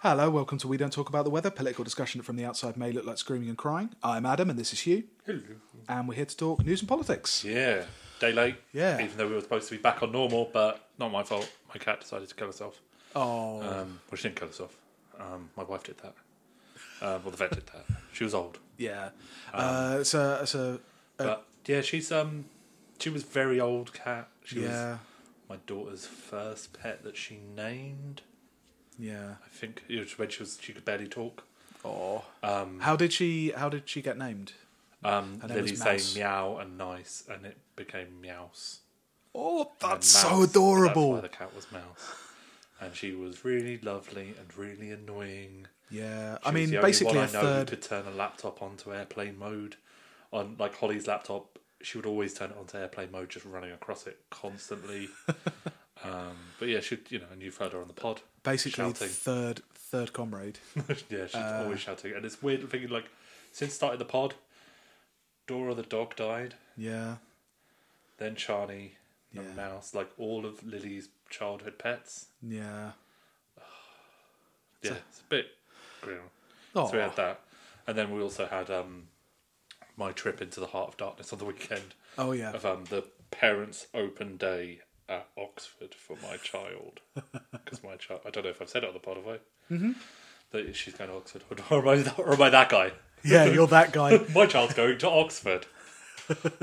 Hello, welcome to We Don't Talk About the Weather, political discussion from the outside may look like screaming and crying. I'm Adam, and this is Hugh, Hello. and we're here to talk news and politics. Yeah, day late. Yeah. Even though we were supposed to be back on normal, but not my fault. My cat decided to kill herself. Oh, Um, well, she didn't kill herself. Um, my wife did that. Uh, well, the vet did that. She was old, yeah. uh, it's a, it's a but yeah, she's um, she was very old cat. She was yeah, my daughter's first pet that she named. Yeah. I think it was when she was she could barely talk. Oh, Um, how did she? How did she get named? um, Her name Lily was saying Mouse. meow and nice, and it became meows. Oh, And that's Mouse, so That's adorable. why the cat was Mouse. And she was really lovely and really annoying. yeah, She I was mean, the only basically one a I know third. who could turn a laptop onto airplane mode. On like Holly's laptop, she would always turn it onto airplane mode, just running across it constantly. um, but yeah, she you know, and you've heard her on the pod. Basically, shouting. third third comrade. yeah, she's Uh, always shouting, and it's weird thinking like since starting the pod, Dora the dog died, Yeah, then Charlie, Yeah. Mouse, like all of Lily's childhood pets. yeah. Yeah, it's a bit grim. Oh, So we had that, and then we also had um, my trip into the heart of darkness on the weekend oh yeah. of um, the parents' open day at Oxford for my child. Because my child, I don't know if I've said it on the pod, have I? Mm-hmm. That she's going to Oxford, or am I, that- or am I that guy? Yeah, you're that guy. My child's going to Oxford.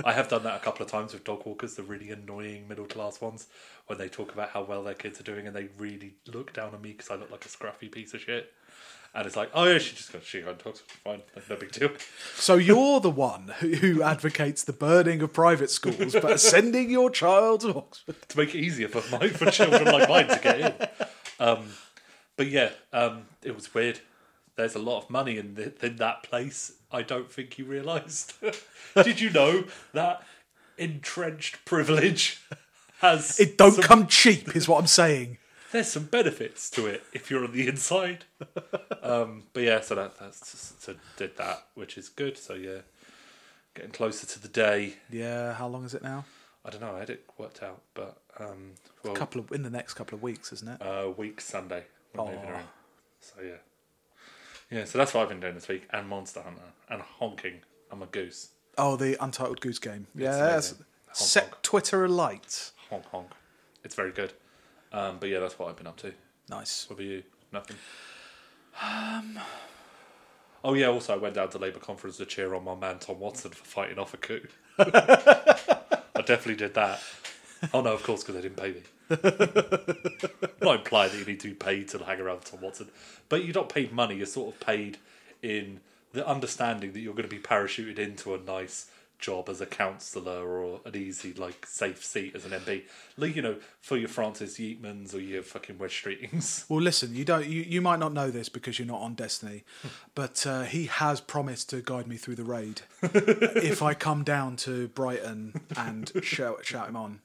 I have done that a couple of times with dog walkers, the really annoying middle class ones, when they talk about how well their kids are doing and they really look down on me because I look like a scruffy piece of shit. And it's like, oh yeah, she just got she to Oxford, fine, no big deal. So you're the one who, who advocates the burning of private schools, but sending your child to Oxford. to make it easier for my for children like mine to get in. Um, but yeah, um, it was weird. There's a lot of money in the, in that place. I don't think you realised. Did you know that entrenched privilege has It don't some- come cheap, is what I'm saying. There's some benefits to it if you're on the inside. um, but yeah, so that that's just, so did that, which is good. So yeah, getting closer to the day. Yeah, how long is it now? I don't know. I had it worked out, but um, well, couple of in the next couple of weeks, isn't it? uh, week Sunday. Around. So yeah, yeah. So that's what I've been doing this week, and Monster Hunter, and honking. I'm a goose. Oh, the Untitled Goose Game. Yeah, It's Honk, set honk. Twitter alight. Honk honk. It's very good. Um, but yeah, that's what I've been up to. Nice. What about you? Nothing. Um. Oh yeah. Also, I went down to Labour conference to cheer on my man Tom Watson for fighting off a coup. I definitely did that. Oh no, of course, because they didn't pay me. not implying that you need to be paid to hang around with Tom Watson, but you're not paid money. You're sort of paid in the understanding that you're going to be parachuted into a nice job as a councillor or an easy, like, safe seat as an MP. Like, you know, for your Francis Yeatmans or your fucking Wes Streetings. Well, listen, you don't. You, you might not know this because you're not on Destiny, but uh, he has promised to guide me through the raid if I come down to Brighton and shout shout him on.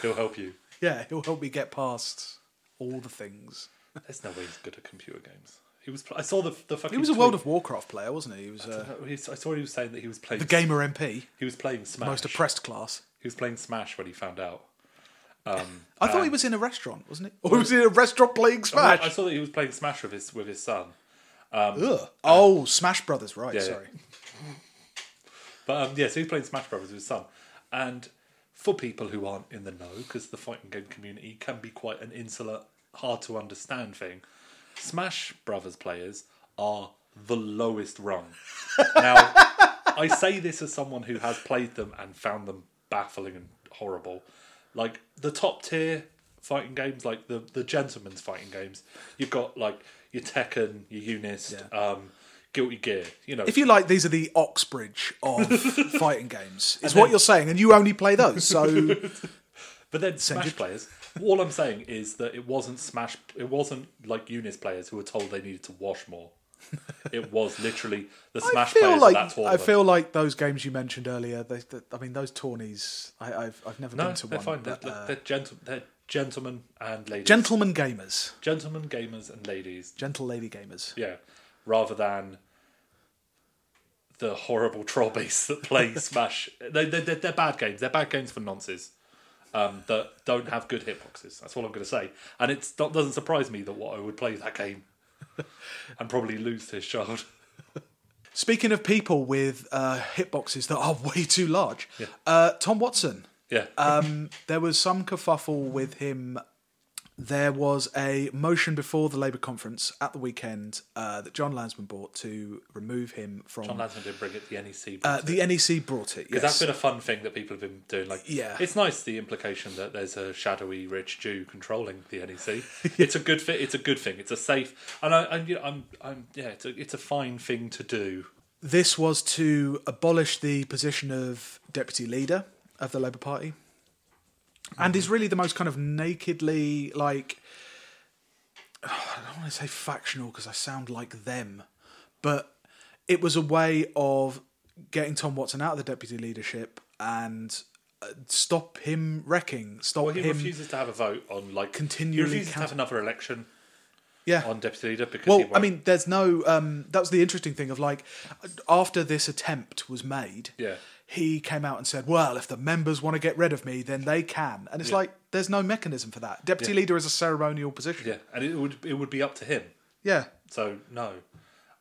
He'll help you. Yeah, he'll help me get past all the things. There's no way he's good at computer games. He was. I saw the the fucking. He was a tweet. World of Warcraft player, wasn't he? He was uh, No, he's- I saw he was saying that he was playing the gamer MP, He was playing Smash. most oppressed class. He was playing Smash when he found out. Um, I thought he was in a restaurant, wasn't he? Or was, he was in a restaurant playing Smash. I saw that he was playing Smash with his with his son. Um, Ugh. Oh, Smash Brothers, right? Yeah, yeah. sorry. But um, yeah, so he's playing Smash Brothers with his son. And for people who aren't in the know, because the fighting game community can be quite an insular, hard to understand thing, Smash Brothers players are the lowest rung. now, I say this as someone who has played them and found them baffling and horrible. Like the top tier fighting games, like the the gentlemen's fighting games, you've got like your Tekken, your Eunice, Yeah. um, Guilty Gear. You know, If you like, these are the Oxbridge of fighting games, is what you're saying, and you only play those. So But then Smash players, all I'm saying is that it wasn't Smash. It wasn't like Unis players who were told they needed to wash more. It was literally the Smash players like of that I feel like those games you mentioned earlier. They, they, I mean, those tourneys. I, I've I've never no, been to they're one. fine. but, they're, uh, they're, gentle, they're gentlemen and ladies. gentlemen gamers, gentlemen gamers and ladies. gentle lady gamers. Yeah, rather than the horrible troll beasts that play Smash. They, they're bad games. They're bad games for nonces. Um, that don't have good hitboxes. That's all I'm going to say. And it doesn't surprise me that Watto would play that game and probably lose to his child. Speaking of people with uh, hitboxes that are way too large, yeah. uh, Tom Watson. Yeah. um, there was some kerfuffle with him there was a motion before the Labour conference at the weekend uh, that Jon Lansman brought to remove him from. Jon Lansman did bring it. The NEC. Uh, the it. NEC brought it. Yes, that's been a fun thing that people have been doing. Like, yeah, it's nice the implication that there's a shadowy rich Jew controlling the NEC. it's a good fit. It's a good thing. It's a safe. And I, I you know, I'm, I'm, yeah, it's a, it's a fine thing to do. This was to abolish the position of deputy leader of the Labour Party and is really the most kind of nakedly like I don't want to say factional because I sound like them, but it was a way of getting Tom Watson out of the deputy leadership and uh, stop him wrecking. Stop well, he him. refuses to have a vote on like continually. He refuses to have another election. Yeah, on deputy leader because well, I mean, there's no. Um, that was the interesting thing of like after this attempt was made. Yeah he came out and said, "Well, if the members want to get rid of me, then they can." And it's yeah. like there's no mechanism for that. Deputy yeah. leader is a ceremonial position. Yeah, and it would it would be up to him. Yeah. So no,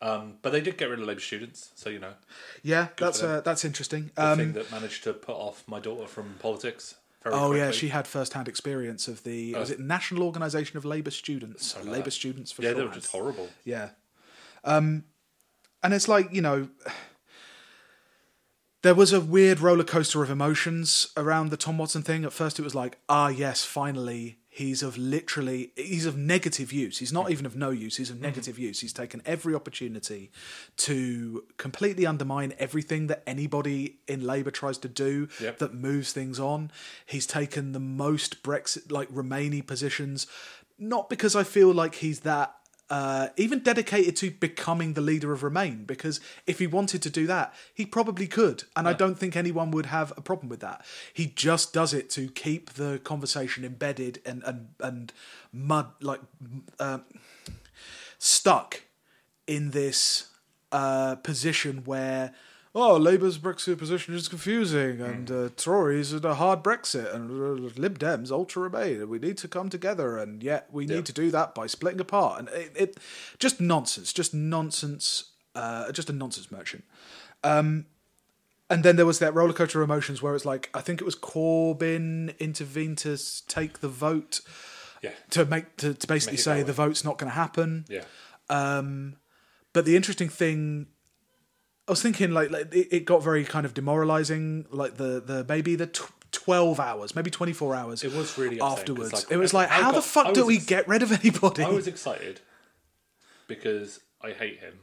um, but they did get rid of Labour students, so you know. Yeah, that's uh, that's interesting. The um, thing that managed to put off my daughter from politics. oh quickly. yeah, she had first-hand experience of the oh. was it National Organisation of Labour Students, like Labour Students for yeah, they were just horrible. Yeah, um, and it's like you know there was a weird roller coaster of emotions around the Tom Watson thing. At first, it was like, ah, yes, finally, he's of literally, he's of negative use. He's not even of no use, he's of mm-hmm. negative use. He's taken every opportunity to completely undermine everything that anybody in Labour tries to do yep. that moves things on. He's taken the most Brexit, like Remainy positions, not because I feel like he's that uh, even dedicated to becoming the leader of Remain, because if he wanted to do that, he probably could, and yeah. I don't think anyone would have a problem with that. He just does it to keep the conversation embedded and and and mud like uh, stuck in this uh, position where oh, Labour's Brexit position is confusing, mm. and uh, Tories are a hard Brexit, and uh, Lib Dems ultra Remain. We need to come together, and yet we need to do that by splitting apart. And it, it just nonsense, just nonsense, uh, just a nonsense merchant. Um, and then there was that rollercoaster of emotions where it's like I think it was Corbyn intervened to take the vote, yeah, to make to, to basically make say the vote's not going to happen. Yeah. Um, but the interesting thing I was thinking like, like it, it, got very kind of demoralizing. Like the the maybe the tw- twelve hours, maybe twenty four hours. It was really afterwards. Like, it was like, how got, the fuck do we get rid of anybody? I was excited because I hate him,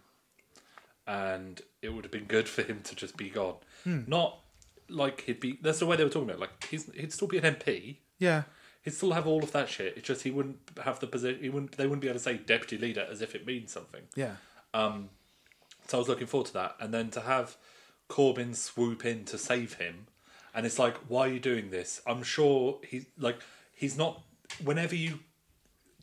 and it would have been good for him to just be gone. Hmm. Not like he'd be. That's the way they were talking about. Like he's he'd still be an MP. Yeah. He'd still have all of that shit. It's just he wouldn't have the position. He wouldn't. They wouldn't be able to say deputy leader as if it means something. Yeah. Um, so I was looking forward to that, and then to have Corbyn swoop in to save him, and it's like, why are you doing this? I'm sure he's like, he's not. Whenever you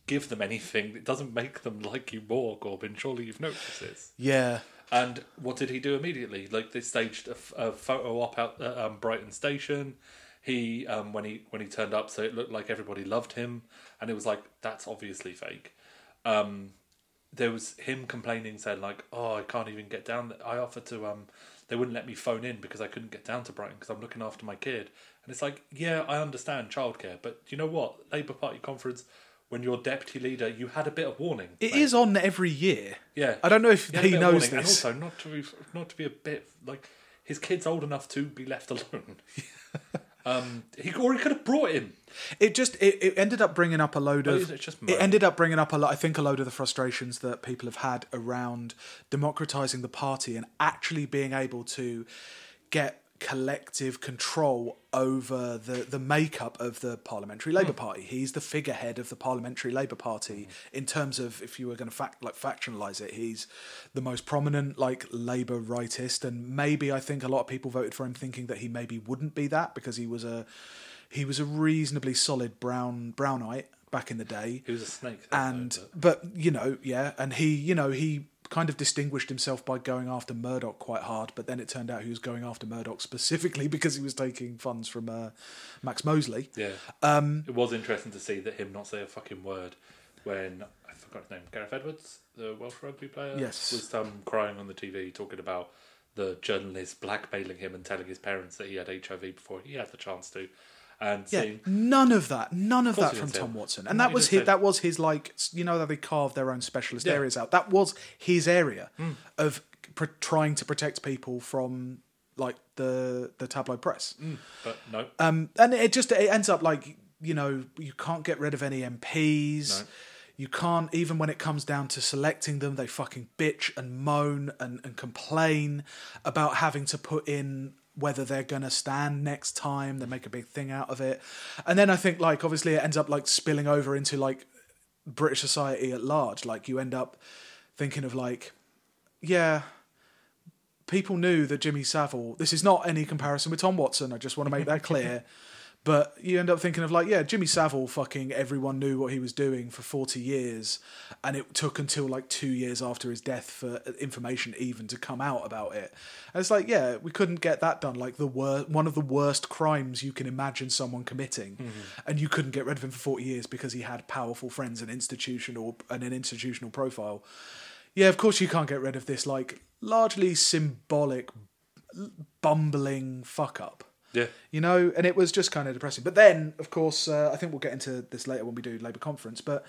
give them anything, it doesn't make them like you more, Corbyn. Surely you've noticed this. Yeah. And what did he do immediately? Like they staged a, a photo op out at um, Brighton Station. He um, when he when he turned up, so it looked like everybody loved him, and it was like that's obviously fake. Um, there was him complaining, saying like, "Oh, I can't even get down." I offered to um, they wouldn't let me phone in because I couldn't get down to Brighton because I'm looking after my kid. And it's like, yeah, I understand childcare, but you know what? Labour Party conference, when you're deputy leader, you had a bit of warning. It mate. is on every year. Yeah, I don't know if he knows this. And also, not to be, not to be a bit like his kid's old enough to be left alone. Um, he or he could have brought him. It just it, it ended up bringing up a load of. It, it ended up bringing up a lot. I think a load of the frustrations that people have had around democratizing the party and actually being able to get collective control over the, the makeup of the Parliamentary Labour mm. Party. He's the figurehead of the Parliamentary Labour Party mm. in terms of if you were going to fact like factionalize it, he's the most prominent like Labour rightist, and maybe I think a lot of people voted for him thinking that he maybe wouldn't be that because he was a he was a reasonably solid brown brownite back in the day. He was a snake, and but. but you know, yeah, and he you know he kind of distinguished himself by going after Murdoch quite hard, but then it turned out he was going after Murdoch specifically because he was taking funds from uh, Max Mosley. Yeah. Um, it was interesting to see that him not say a fucking word when I forgot his name, Gareth Edwards, the Welsh rugby player, Yes. was um, crying on the TV talking about the journalist blackmailing him and telling his parents that he had HIV before he had the chance to, and Yeah, seeing none of that, none of course that from Tom it. Watson, and No, that was his. That was his like you know how they carved their own specialist Yeah. Areas out. That was his area of pr- trying to protect people from like the the tabloid press. but no, Um, and it just it ends up like you know you can't get rid of any MPs. No. You can't even when it comes down to selecting them, they fucking bitch and moan and, and complain about having to put in whether they're gonna stand next time. They make a big thing out of it, and then I think like obviously it ends up like spilling over into like British society at large. Like you end up thinking of like, yeah, people knew that Jimmy Savile. This is not any comparison with Tom Watson. I just want to make that clear. But you end up thinking of like, yeah, Jimmy Savile. Fucking everyone knew what he was doing for forty years, and it took until like two years after his death for information even to come out about it. And it's like, yeah, we couldn't get that done. Like the wor- one of the worst crimes you can imagine someone committing, mm-hmm. and you couldn't get rid of him for forty years because he had powerful friends and institutional and an institutional profile. Yeah, of course you can't get rid of this like largely symbolic bumbling fuck up. Yeah, You know, and it was just kind of depressing. But then, of course, uh, I think we'll get into this later when we do Labour conference. But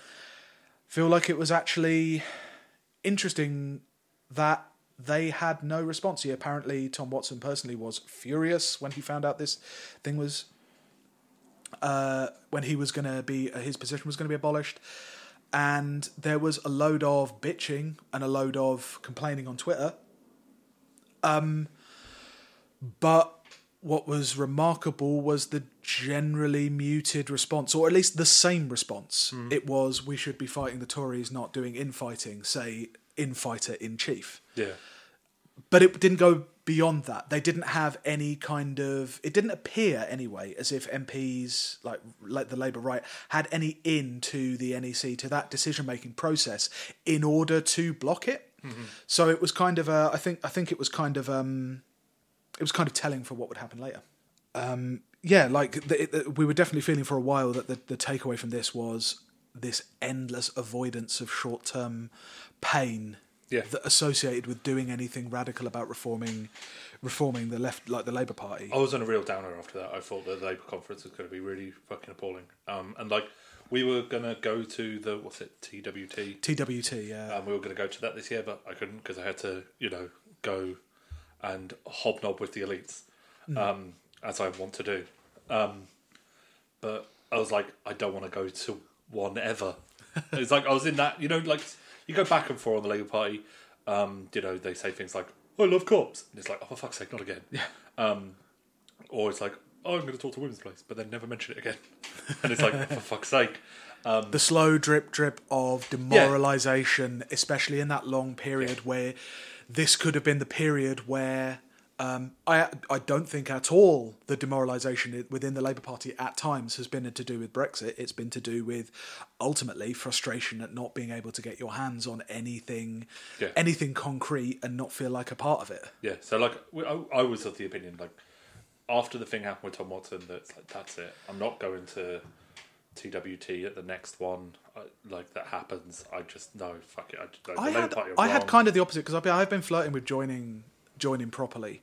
feel like it was actually interesting that they had no response. He apparently, Tom Watson personally was furious when he found out this thing was uh, when he was going to be uh, his position was going to be abolished, and there was a load of bitching and a load of complaining on Twitter. Um, but what was remarkable was the generally muted response, or at least the same response. It was we should be fighting the Tories, not doing infighting. Say infighter in chief yeah, but it didn't go beyond that. They didn't have any kind of. It didn't appear anyway as if MPs like like the Labour right had any in to the NEC to that decision making process in order to block it. So it was kind of a. I think I think it was kind of um, it was kind of telling for what would happen later. Um, yeah, like the, it, we were definitely feeling for a while that the, the takeaway from this was this endless avoidance of short term pain Yeah. that associated with doing anything radical about reforming reforming the left like the Labour Party. I was on a real downer after that. I thought the Labour conference was going to be really fucking appalling. Um, and like we were going to go to the what's it TWT. TWT, yeah. Um, we were going to go to that this year, but I couldn't because I had to, you know, go and hobnob with the elites, um, as I want to do. Um, but I was like, I don't want to go to one ever. it's like I was in that, you know, like you go back and forth on the Labour Party. Um, you know, they say things like, "I love cops," and it's like, "Oh, for fuck's sake, not again." Yeah. Um, or it's like, "Oh, I'm going to talk to Women's Place," but then never mention it again. and it's like, "For fuck's sake." the slow drip drip of demoralization, especially in that long period where this could have been the period where um, I I don't think at all the demoralization within the Labour Party at times has been to do with Brexit. It's been to do with ultimately frustration at not being able to get your hands on anything, Yeah. anything concrete, and not feel like a part of it. Yeah, so like I, I was of the opinion like after the thing happened with Tom Watson, that's like that's it. I'm not going to TWT at the next one. I, like that happens, I just no fuck it. I, I had I had kind of the opposite because I've been, I've been flirting with joining joining properly,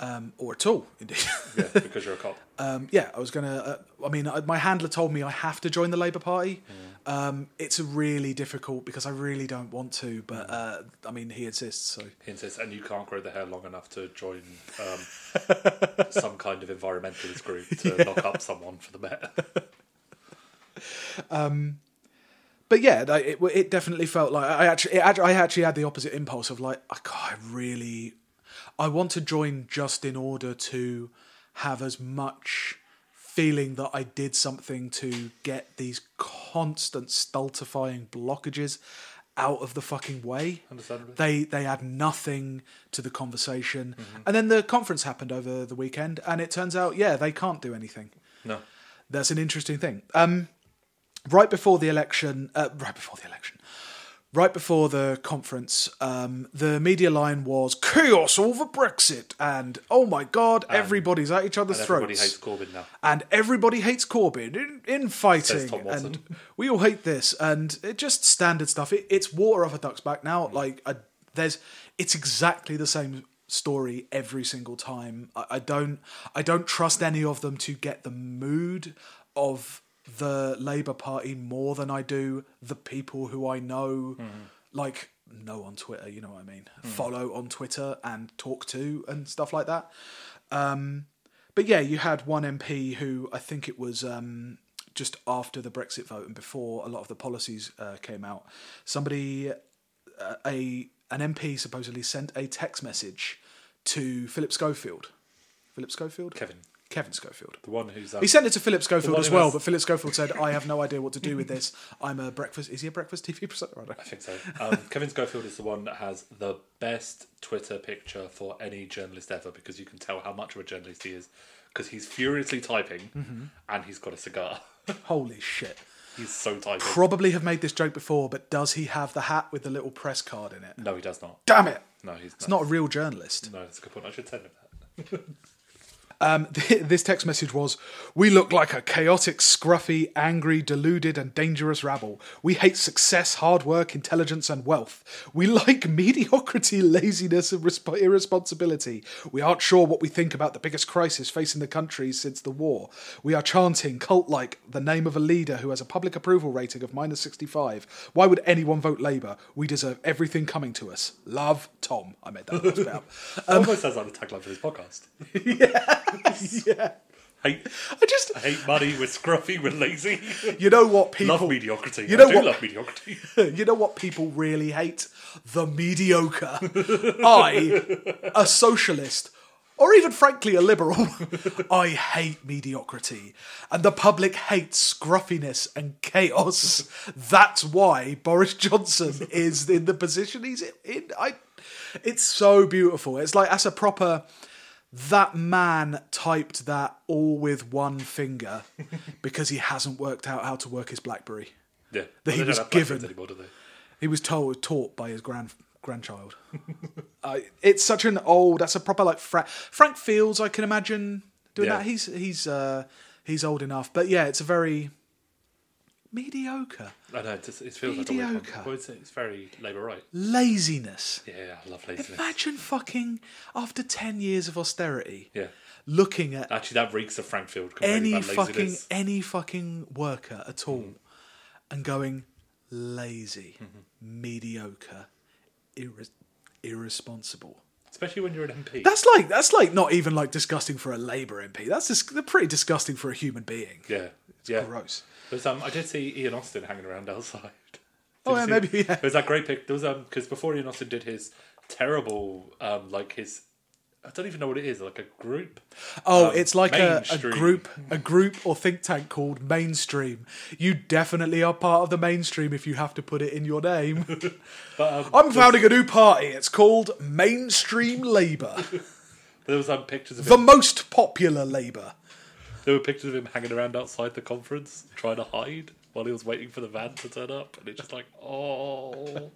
um, or at all indeed. yeah because you're a cop. um, yeah, I was gonna. Uh, I mean, I, my handler told me I have to join the Labour Party. Mm. Um, it's really difficult because I really don't want to, but uh, I mean, he insists. So He insists, and you can't grow the hair long enough to join um, some kind of environmentalist group to lock up someone for the Met. But yeah, it it definitely felt like I actually it, I actually had the opposite impulse of like I, God, I really I want to join just in order to have as much feeling that I did something to get these constant stultifying blockages out of the fucking way. Understandably. They they add nothing to the conversation. And then the conference happened over the weekend and it turns out yeah, they can't do anything. No, That's an interesting thing. Um, right before the election, uh, right before the election, right before the conference, um, the media line was chaos over Brexit, and oh my god, everybody's at each other's And everybody throats, hates Corbyn now. and everybody hates Corbyn in, in fighting, and we all hate this, and it just standard stuff. It, it's water off a duck's back now. Like I, there's, it's exactly the same story every single time. I, I don't, I don't trust any of them to get the mood of the Labour Party more than I do the people who I know, like know on Twitter. You know what I mean? Follow on Twitter and talk to and stuff like that. Um, but yeah, you had one MP who I think it was um, just after the Brexit vote and before a lot of the policies uh, came out. Somebody, uh, a an MP supposedly sent a text message to Philip Schofield. Philip Schofield? Kevin, Kevin Schofield. the one who's um, He sent it to Philip Schofield as well, has- but Philip Schofield said, "I have no idea what to do with this. I'm a breakfast. Is he a breakfast TV presenter? I. I think so. Um, Kevin Schofield is the one that has the best Twitter picture for any journalist ever because you can tell how much of a journalist he is because he's furiously typing Mm-hmm. and he's got a cigar. Holy shit! he's so typing. Probably have made this joke before, but does he have the hat with the little press card in it? no, he does not. Damn it! No, he's It's not a real journalist. No, that's a good point. I should send him that. Um, this text message was We look like a chaotic, scruffy, angry, deluded, and dangerous rabble. We hate success, hard work, intelligence, and wealth. We like mediocrity, laziness, and resp- irresponsibility. We aren't sure what we think about the biggest crisis facing the country since the war. We are chanting, cult like, the name of a leader who has a public approval rating of minus 65. Why would anyone vote Labour? We deserve everything coming to us. Love, Tom. I made that last bit up. Almost sounds like the tagline for this podcast. yeah. Hate, I just, I hate money. We're scruffy. We're lazy. you know what people. love mediocrity. You know I do what- love mediocrity. you know what people really hate? The mediocre. I, a socialist, or even frankly a liberal, I hate mediocrity. And the public hates scruffiness and chaos. That's why Boris Johnson is in the position he's in. I, it's so beautiful. It's like, as a proper. That man typed that all with one finger because he hasn't worked out how to work his Blackberry. Yeah, That he was given. Anymore, do they? He was told, taught by his grand grandchild. uh, it's such an old. That's a proper like Fra- Frank Fields. I can imagine doing Yeah. that. He's he's uh, he's old enough, but yeah, it's a very mediocre I know. It, just, it feels like a weird. Mediocre. Well, it's, it's very Labour right. laziness. Yeah, I love laziness. Imagine fucking after ten years of austerity, Yeah. looking at Actually, that reeks of Frank Field. any fucking any fucking worker at all, and going lazy, Mm-hmm. mediocre, irre- irresponsible. Especially when you're an MP. That's like that's like not even like disgusting for a Labour MP. That's just pretty disgusting for a human being. yeah. Yeah. Gross. There's, um, I did see Ian Austin hanging around outside. Oh, Did you yeah, maybe, yeah. There was that great pic. There was um because before Ian Austin did his terrible um like his I don't even know what it is like a group. Oh, Um, it's like a, a group a group or think tank called mainstream. You definitely are part of the mainstream if you have to put it in your name. But um, I'm founding a new party. It's called Mainstream Labour. there was um pictures of the him. most popular Labour. There were pictures of him hanging around outside the conference trying to hide while he was waiting for the van to turn up, and it's just like oh.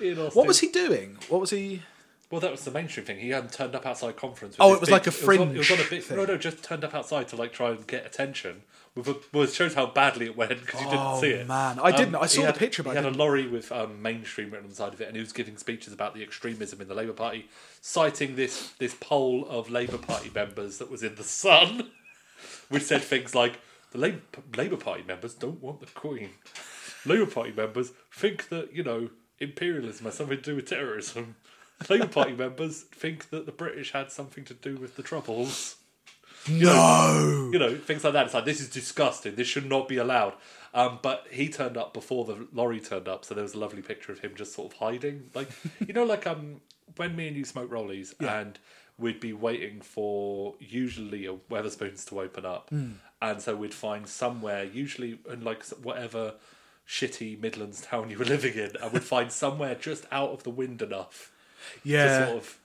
Ian Austin. What was he doing? What was he? Well, that was the mainstream thing. He hadn't turned up outside conference. with Oh, his it was big- like a It was, on, it was on a fringe big. thing. No, no, just turned up outside to like try and get attention. With a, well, it shows how badly it went because you didn't Oh, see it. Um, man. I didn't. I he saw the had- picture, but he I had a lorry with um, mainstream written on the side of it, and he was giving speeches about the extremism in the Labour Party, citing this this poll of Labour Party members that was in the Sun, which said things like the Labour, Labour Party members don't want the Queen. Labour Party members think that you know imperialism has something to do with terrorism. Labour Party members think that the British had something to do with the Troubles. No. You know, things like that. It's like this is disgusting. This should not be allowed. Um, but he turned up before the lorry turned up, so there was a lovely picture of him just sort of hiding, like you know, like um, when me and you smoke rollies, and we'd be waiting for usually a Wetherspoons to open up, and so we'd find somewhere, usually in like whatever shitty Midlands town you were living in, and we'd find somewhere just out of the wind enough Yeah. to sort of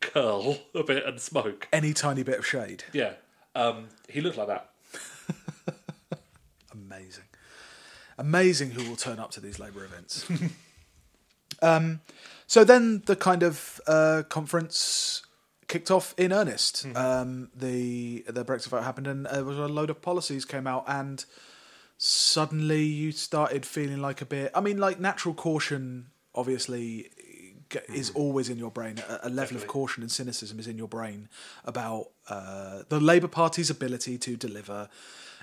curl a bit and smoke. Any tiny bit of shade. Yeah, um, he looked like that. Amazing. Amazing who will turn up to these Labour events. So then the kind of uh, conference kicked off in earnest. Um, the the Brexit vote happened, and there was a load of policies came out, and suddenly you started feeling like a bit. I mean, like natural caution, obviously. Is always in your brain. A, a level of caution and cynicism is in your brain about uh, the Labour Party's ability to deliver,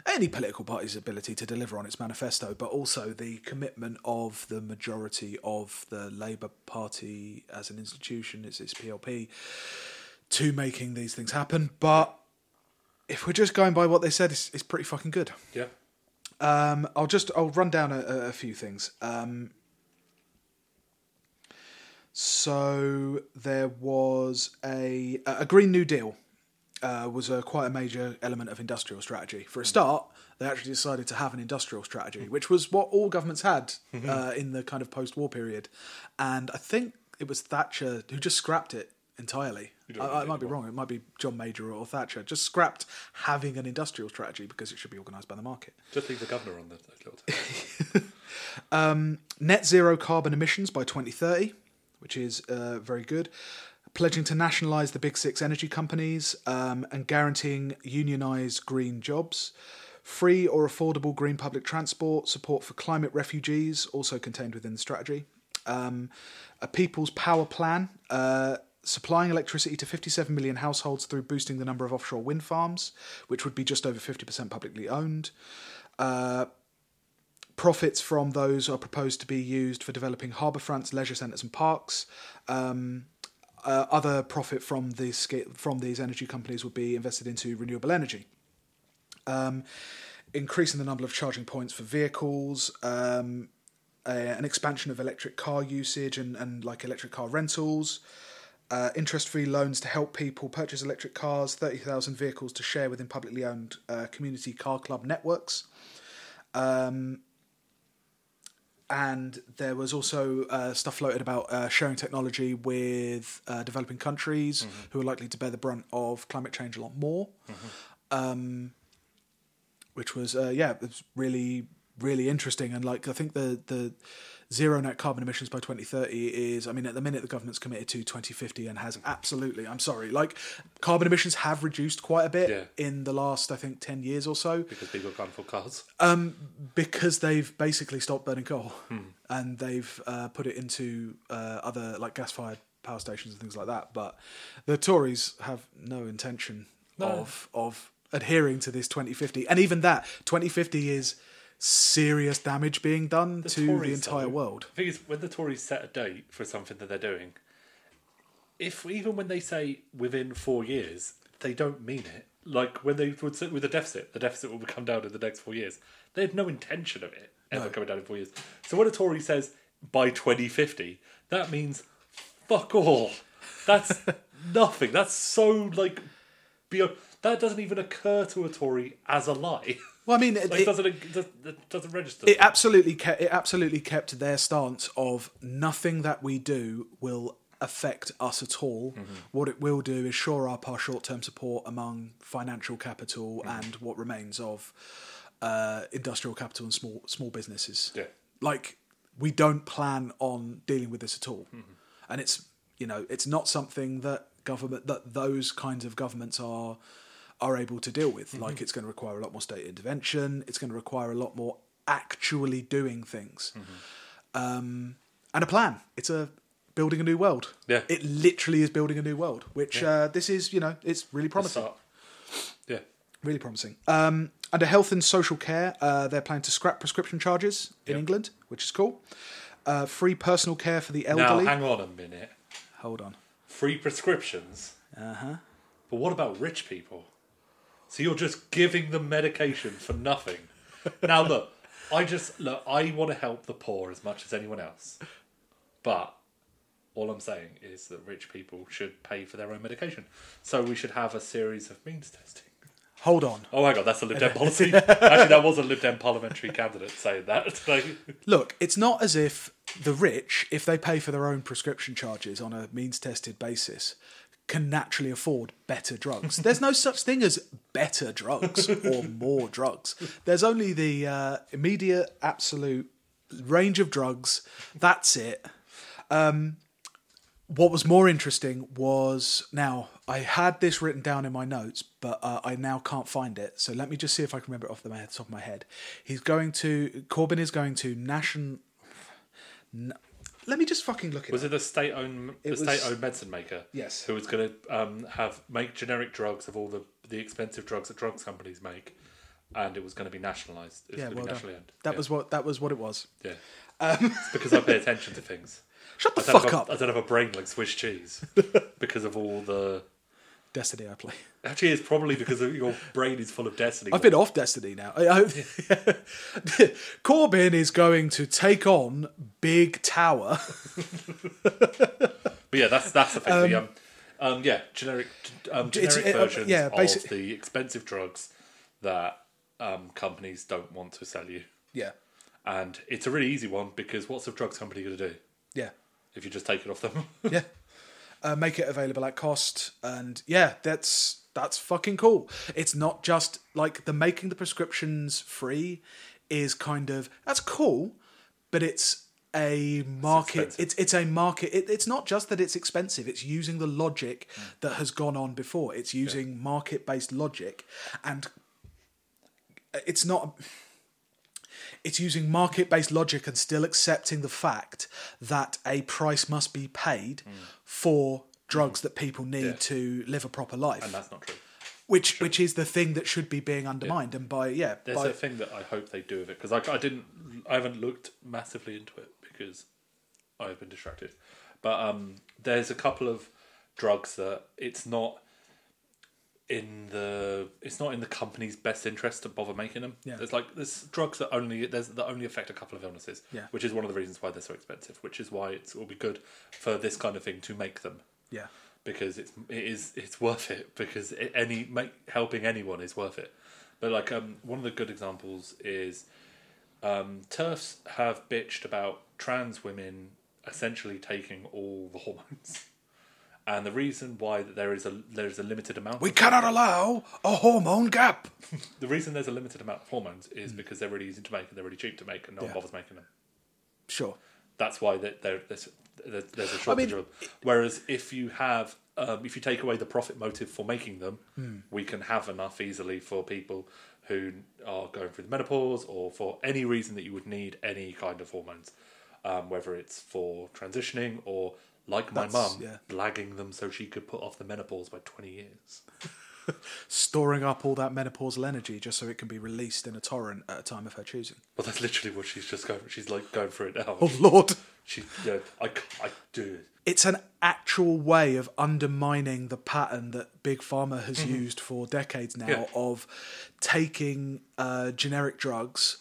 any political party's ability to deliver on its manifesto, but also the commitment of the majority of the Labour Party as an institution, it's its PLP, to making these things happen. But if we're just going by what they said, it's, it's pretty fucking good. Yeah. Um, I'll just I'll run down a, a few things. Um, so there was a a Green New Deal uh, was a quite a major element of industrial strategy. For a start, they actually decided to have an industrial strategy, which was what all governments had uh, in the kind of post-war period. And I think it was Thatcher who just scrapped it entirely. I, I might be wrong. It might be John Major or Thatcher just scrapped having an industrial strategy because it should be organised by the market. Just leave the governor on the little. net zero carbon emissions by 2030, which is uh, very good. Pledging to nationalise the big six energy companies um, and guaranteeing unionised green jobs. Free or affordable green public transport, support for climate refugees, also contained within the strategy. Um, a people's power plan, uh, supplying electricity to 57 million households through boosting the number of offshore wind farms, which would be just over 50% publicly owned. Uh, profits from those are proposed to be used for developing harbour fronts, leisure centres, and parks. Um, uh, other profit from these from these energy companies would be invested into renewable energy. Um, increasing the number of charging points for vehicles, um, a, an expansion of electric car usage and, and like electric car rentals, uh, interest free loans to help people purchase electric cars, 30,000 vehicles to share within publicly owned uh, community car club networks. Um, and there was also uh, stuff floated about uh, sharing technology with uh, developing countries who are likely to bear the brunt of climate change a lot more. Um, which was uh, yeah, it was really really interesting and like I think the the zero net carbon emissions by 2030 is I mean at the minute the government's committed to 2050 and has absolutely I'm sorry like carbon emissions have reduced quite a bit Yeah. in the last I think 10 years or so because people have gone for cars. um, because they've basically stopped burning coal and they've uh, put it into uh, other like gas-fired power stations and things like that. But the Tories have no intention No. of of adhering to this 2050, and even that 2050 is serious damage being done to the entire though, world. The thing is, when the Tories set a date for something that they're doing, if even when they say within four years, they don't mean it. Like when they would sit with a deficit, the deficit will come down in the next four years. They had no intention of it ever No. coming down in four years. So when a Tory says by 2050, that means fuck all. That's nothing. That's so like beyond. That doesn't even occur to a Tory as a lie. Well, I mean, it, like, it- doesn't it, does- it doesn't register. it absolutely kept it absolutely kept their stance of nothing that we do will affect us at all. Mm-hmm. What it will do is shore up our short term support among financial capital mm-hmm. and what remains of uh, industrial capital and small small businesses. Yeah. Like we don't plan on dealing with this at all, mm-hmm. and it's you know it's not something that government that those kinds of governments are are able to deal with. Like it's going to require a lot more state intervention. It's going to require a lot more actually doing things, um, and a plan. It's a building a new world. Yeah. it literally is building a new world. Which uh, this is, you know, it's really promising. Yeah. Really promising. Um, under health and social care, uh, they're planning to scrap prescription charges in Yeah. England, which is cool. Uh, free personal care for the Now, elderly. hang on a minute. Hold on. Free prescriptions. Uh huh. But what about rich people? So you're just giving them medication for nothing. now look, I just look, I want to help the poor as much as anyone else. But all I'm saying is that rich people should pay for their own medication. So we should have a series of means testing. Hold on. Oh my god, that's a Lib Dem policy. Actually, that was a Lib Dem parliamentary candidate saying that. Look, it's not as if the rich, if they pay for their own prescription charges on a means tested basis, can naturally afford better drugs. There's no such thing as better drugs or more drugs. There's only the uh, immediate, absolute range of drugs. That's it. what was more interesting was now I had this written down in my notes, but uh, I now can't find it. So let me just see if I can remember it off the top of my head. He's going to Corbyn is going to national. Let me just fucking look at it. Was it. it a state-owned, a was- state-owned medicine maker? Yes. Who was going to um, have make generic drugs of all the the expensive drugs that drugs companies make, and it was going to be nationalised. It was Yeah, going to well be done. nationally owned. That yeah. was what that was what it was. Yeah. it's because I pay attention to things. Shut the I don't, fuck have up, I don't have a brain like Swiss cheese because of all the. Destiny. I play. Actually, it's probably because of your brain is full of destiny. I've been off Destiny now. I, I, Corbyn is going to take on Big Tower. But yeah, that's that's effectively um, um, yeah, generic um, generic uh, versions yeah, of the expensive drugs that um, companies don't want to sell you. yeah, And it's a really easy one because what's a drugs company going to do yeah. if you just take it off them? yeah uh, make it available at cost. And yeah that's that's fucking cool. It's not just like the making the prescriptions free is kind of that's cool but it's a market expensive. it's it's a market it, it's not just that it's expensive it's using the logic that has gone on before. It's using market based logic. And it's not it's using market based logic and still accepting the fact that a price must be paid for drugs that people need. Yeah. to live a proper life. and that's not true. which which is the thing that should be being undermined and by yeah, There's by, a thing that I hope they do with it because I, I didn't, I haven't looked massively into it because I've been distracted. But um, there's a couple of drugs that it's not in the it's not in the company's best interest to bother making them. Yeah. There's like there's drugs that only there's that only affect a couple of illnesses. Yeah. Which is one of the reasons why they're so expensive. Which is why it's, it will be good for this kind of thing to make them yeah. because it's it is it's worth it because it, any make, helping anyone is worth it. But like um, one of the good examples is um, TERFs have bitched about trans women essentially taking all the hormones, and the reason why that there is a there is a limited amount. We cannot allow a hormone gap. the reason there's a limited amount of hormones is because they're really easy to make and they're really cheap to make and no. Yeah. one bothers making them. Sure. That's why there, there, there's there's a shortage mean, of them. Whereas if you have um, if you take away the profit motive for making them, Hmm. we can have enough easily for people who are going through the menopause or for any reason that you would need any kind of hormones, um, whether it's for transitioning or like my mum, yeah. lagging them so she could put off the menopause by twenty years. Storing up all that menopausal energy just so it can be released in a torrent at a time of her choosing. Well, that's literally what she's just going. She's like going through it now. Oh Lord. She, yeah, I, I do it. it's an actual way of undermining the pattern that big pharma has used for decades now Mm-hmm. Yeah. of taking uh, generic drugs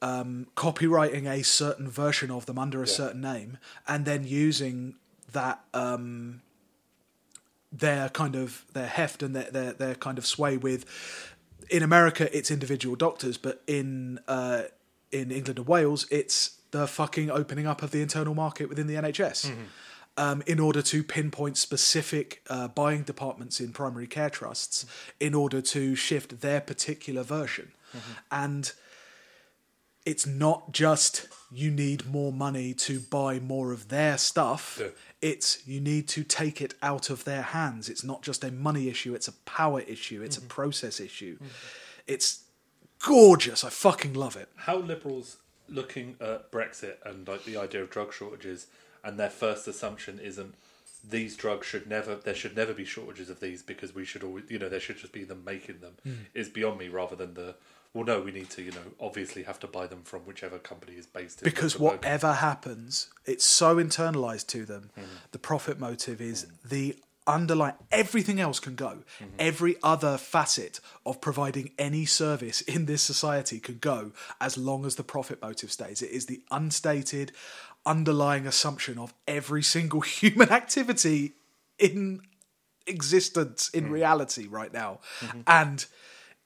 um, copyrighting a certain version of them under a certain name and then using that um, their kind of their heft and their, their their kind of sway with in America it's individual doctors but in uh, in England and Wales it's the fucking opening up of the internal market within the NHS um, in order to pinpoint specific uh, buying departments in primary care trusts in order to shift their particular version. And it's not just you need more money to buy more of their stuff. Yeah. It's you need to take it out of their hands. It's not just a money issue, it's a power issue, it's a mm-hmm. process issue. Mm-hmm. It's gorgeous. I fucking love it. how liberals looking at Brexit and like the idea of drug shortages and their first assumption isn't these drugs should never there should never be shortages of these because we should always you know there should just be them making them mm. is beyond me rather than the well no we need to you know obviously have to buy them from whichever company is based in Because whatever happens, it's so internalized to them. Mm-hmm. The profit motive is mm-hmm. the underlying everything else can go. Mm-hmm. Every other facet of providing any service in this society could go as long as the profit motive stays. It is the unstated underlying assumption of every single human activity in existence in mm. reality right now. And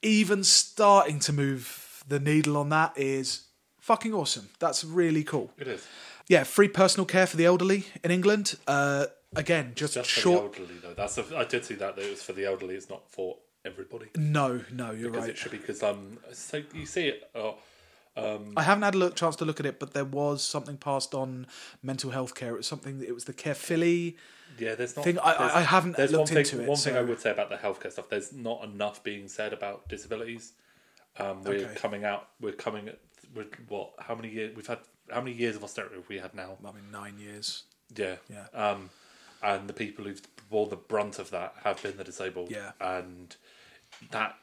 even starting to move the needle on that is fucking awesome. That's really cool. it is Yeah, free personal care for the elderly in England. Uh, again, just, just short. for the elderly though that's a, I did see that that it was for the elderly it's not for everybody No, no, you're because right. it should be because um so you see it uh, I haven't had a look, chance to look at it, but there was something passed on mental health care. It was something. It was the Care Philly. Yeah, there's not. Thing- I- I- I haven't There's looked one thing. into it, one thing I would say about the healthcare stuff. There's not enough being said about disabilities. Um, we're Okay. coming out. We're coming. At, with what? How many years? We've had. How many years of austerity have we had now? I mean, nine years. Yeah. Yeah. Um, and the people who've borne the brunt of that have been the disabled. Yeah. And that,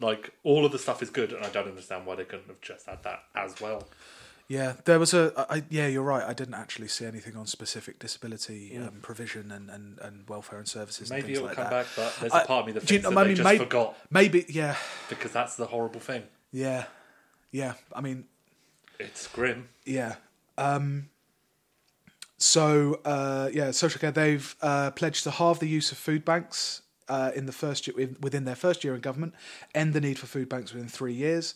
like, all of the stuff is good, and I don't understand why they couldn't have just had that as well. Yeah, there was a. I, yeah, you're right. I didn't actually see anything on specific disability um, provision and, and, and welfare and services. Maybe things it'll like come that. back, but there's I- a part of me that do you that I they mean, just may- forgot Maybe, yeah, because that's the horrible thing. yeah, yeah. I mean, It's grim. Yeah. Um, so uh, yeah, social care. They've uh, pledged to halve the use of food banks uh, in the first year, within their first year in government, end the need for food banks within three years.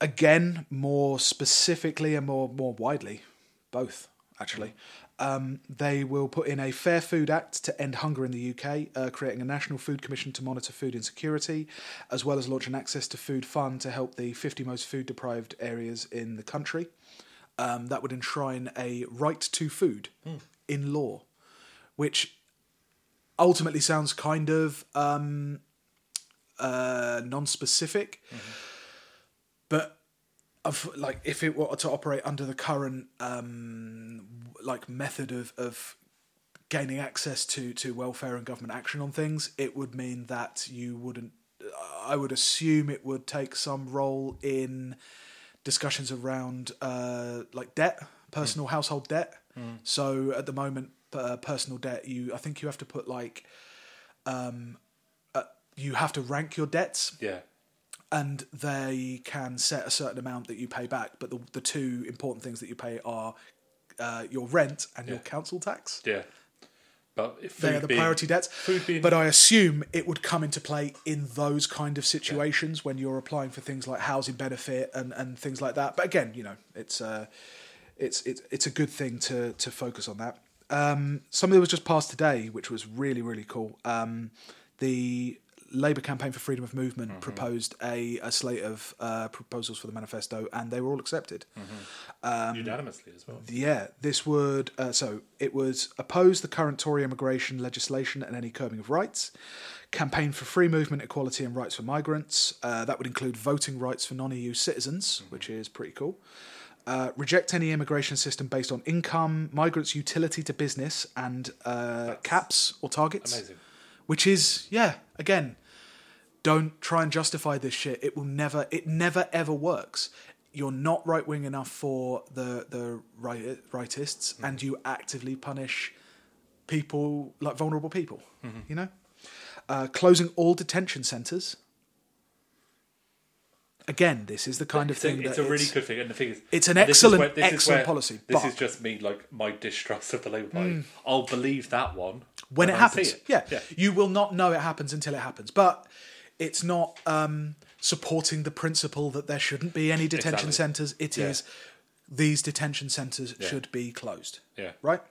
Again, more specifically and more more widely, both actually. Um, they will put in a Fair Food Act to end hunger in the UK, uh, creating a national food commission to monitor food insecurity, as well as launch an access to food fund to help the 50 most food deprived areas in the country. Um, that would enshrine a right to food in law, which ultimately sounds kind of um, uh, non-specific, but of like if it were to operate under the current um, like method of of gaining access to to welfare and government action on things, it would mean that you wouldn't. I would assume it would take some role in discussions around uh, like debt, personal household debt. So at the moment, uh, personal debt, you I think you have to put like um, uh, you have to rank your debts Yeah. And they can set a certain amount that you pay back. But the, the two important things that you pay are uh, your rent and your council tax. Yeah. But if They are the being- priority debts. being- But I assume it would come into play in those kind of situations when you're applying for things like housing benefit and, and things like that. But again, you know, it's uh, it's it's it's a good thing to to focus on that. Um, something that was just passed today, which was really really cool. Um, the Labour campaign for freedom of movement Mm-hmm. proposed a, a slate of uh, proposals for the manifesto, and they were all accepted. unanimously as well. Yeah, this would uh, so it was oppose the current Tory immigration legislation and any curbing of rights, campaign for free movement, equality, and rights for migrants. Uh, that would include voting rights for non-EU citizens, which is pretty cool. Uh, reject any immigration system based on income, migrants' utility to business, and uh, caps or targets. Amazing. Which is yeah, again, don't try and justify this shit. It will never, it never ever works. You're not right wing enough for the the right, rightists, mm-hmm. and you actively punish people like vulnerable people. Mm-hmm. You know, uh, closing all detention centres. Again, this is the kind of It's a, thing it's a really it's- good thing, and the thing is, it's an and this is excellent- where- excellent where- policy, This is just me, like my distrust of the Labour Party. Mm. I'll believe that one when it I happens. it. Yeah. yeah, you will not know it happens until it happens. But it's not um, supporting the principle that there shouldn't be any detention Exactly. centres. It is Yeah. these detention centres Yeah. should be closed. yeah. Right.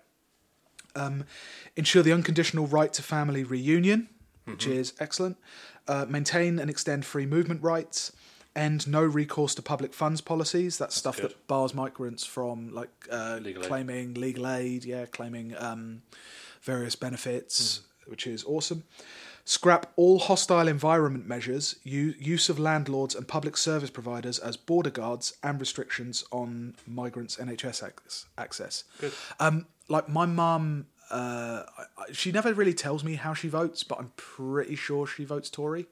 Um, ensure the unconditional right to family reunion, which Mm-hmm. is excellent. Uh, maintain and extend free movement rights. End no recourse to public funds policies. That's, stuff good. that bars migrants from like uh, Legal aid. claiming legal aid. Yeah, claiming um, various benefits, Mm. which is awesome. Scrap all hostile environment measures, u- use of landlords and public service providers as border guards, and restrictions on migrants' NHS ac- access. Um, like my mum, uh, I- she never really tells me how she votes, but I'm pretty sure she votes Tory.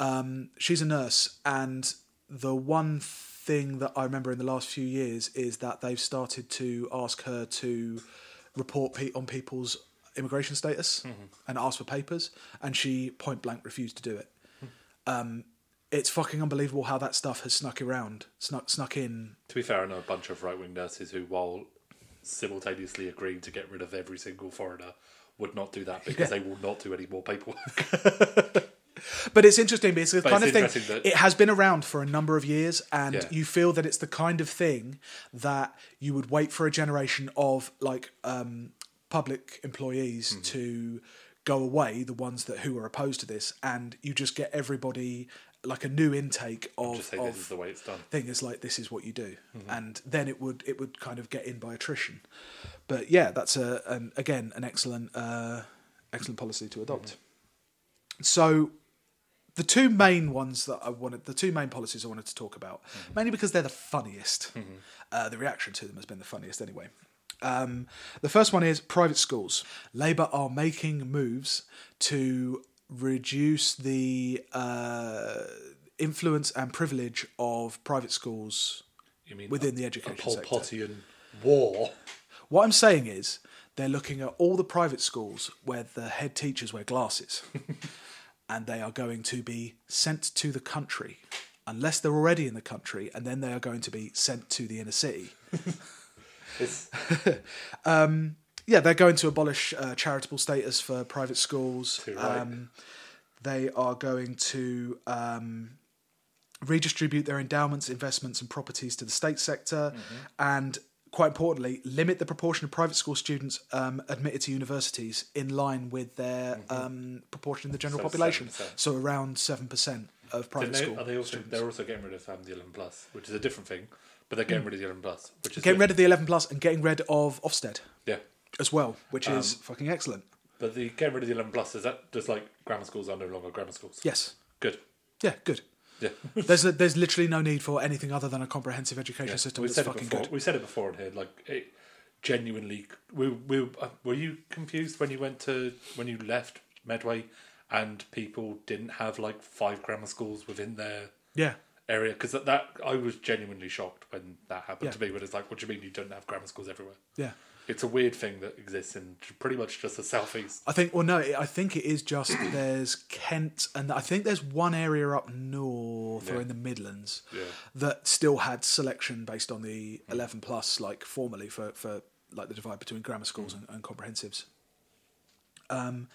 Um, she's a nurse, and the one thing that I remember in the last few years is that they've started to ask her to report pe- on people's immigration status and ask for papers, and she point blank refused to do it. Um, it's fucking unbelievable how that stuff has snuck around, snuck snuck in. To be fair, I know a bunch of right wing nurses who, while simultaneously agreeing to get rid of every single foreigner, would not do that because Yeah. they will not do any more paperwork. But it's interesting because it's the But kind it's of thing. that- It has been around for a number of years, and Yeah. you feel that it's the kind of thing that you would wait for a generation of like um, public employees Mm-hmm. to go away, the ones that who are opposed to this, and you just get everybody like a new intake of, Just say of this is the way it's done. thing is like this is what you do Mm-hmm. and then it would it would kind of get in by attrition but yeah that's a an, again an excellent uh, excellent policy to adopt Mm-hmm. so the two main ones that I wanted the two main policies I wanted to talk about Mm-hmm. mainly because they're the funniest uh, the reaction to them has been the funniest anyway um, the first one is private schools. Labour are making moves to reduce the uh, influence and privilege of private schools You mean within a- the a education Pol sector. Potian war? What I'm saying is they're looking at all the private schools where the head teachers wear glasses, and they are going to be sent to the country, unless they're already in the country, and then they are going to be sent to the inner city. It's, Yeah, they're going to abolish uh, charitable status for private schools. Too right. Um, they are going to um, redistribute their endowments, investments, and properties to the state sector, Mm-hmm. and quite importantly, limit the proportion of private school students um, admitted to universities in line with their um, proportion in the general Mm-hmm. So population. 7%. So around seven percent of private they, school. are they also students. they're also getting rid of um, the eleven plus, which is a different thing, but they're getting rid of the eleven plus, which is getting good. rid of the eleven plus and getting rid of Ofsted yeah. as well, which Um, is fucking excellent. But the getting rid of the eleven plus is that just like grammar schools are no longer grammar schools. Yes. Good. Yeah. Good. Yeah. There's there's literally no need for anything other than a comprehensive education system We've that's said it fucking before. good. We said it before in here. Like it genuinely. We, we uh, were you confused when you went to when you left Medway and people didn't have like five grammar schools within their Yeah, area because that, that I was genuinely shocked when that happened Yeah. to me. When it's like, what do you mean you don't have grammar schools everywhere? yeah. It's a weird thing that exists in pretty much just the southeast. I think. Well, no, I think it is just there's Kent, and I think there's one area up north or in the Midlands Yeah. that still had selection based on the 11 plus, like formally for for like the divide between grammar schools and, and comprehensives. Um,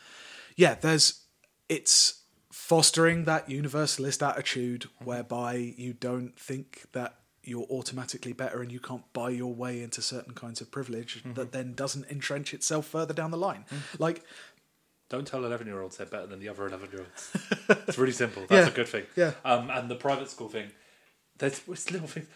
yeah, there's it's fostering that universalist attitude whereby you don't think that you're automatically better and you can't buy your way into certain kinds of privilege that then doesn't entrench itself further down the line. Like Don't tell eleven-year-olds they're better than the other eleven-year-olds. it's really simple. That's Yeah. a good thing. Yeah. Um, and the private school thing, there's little things.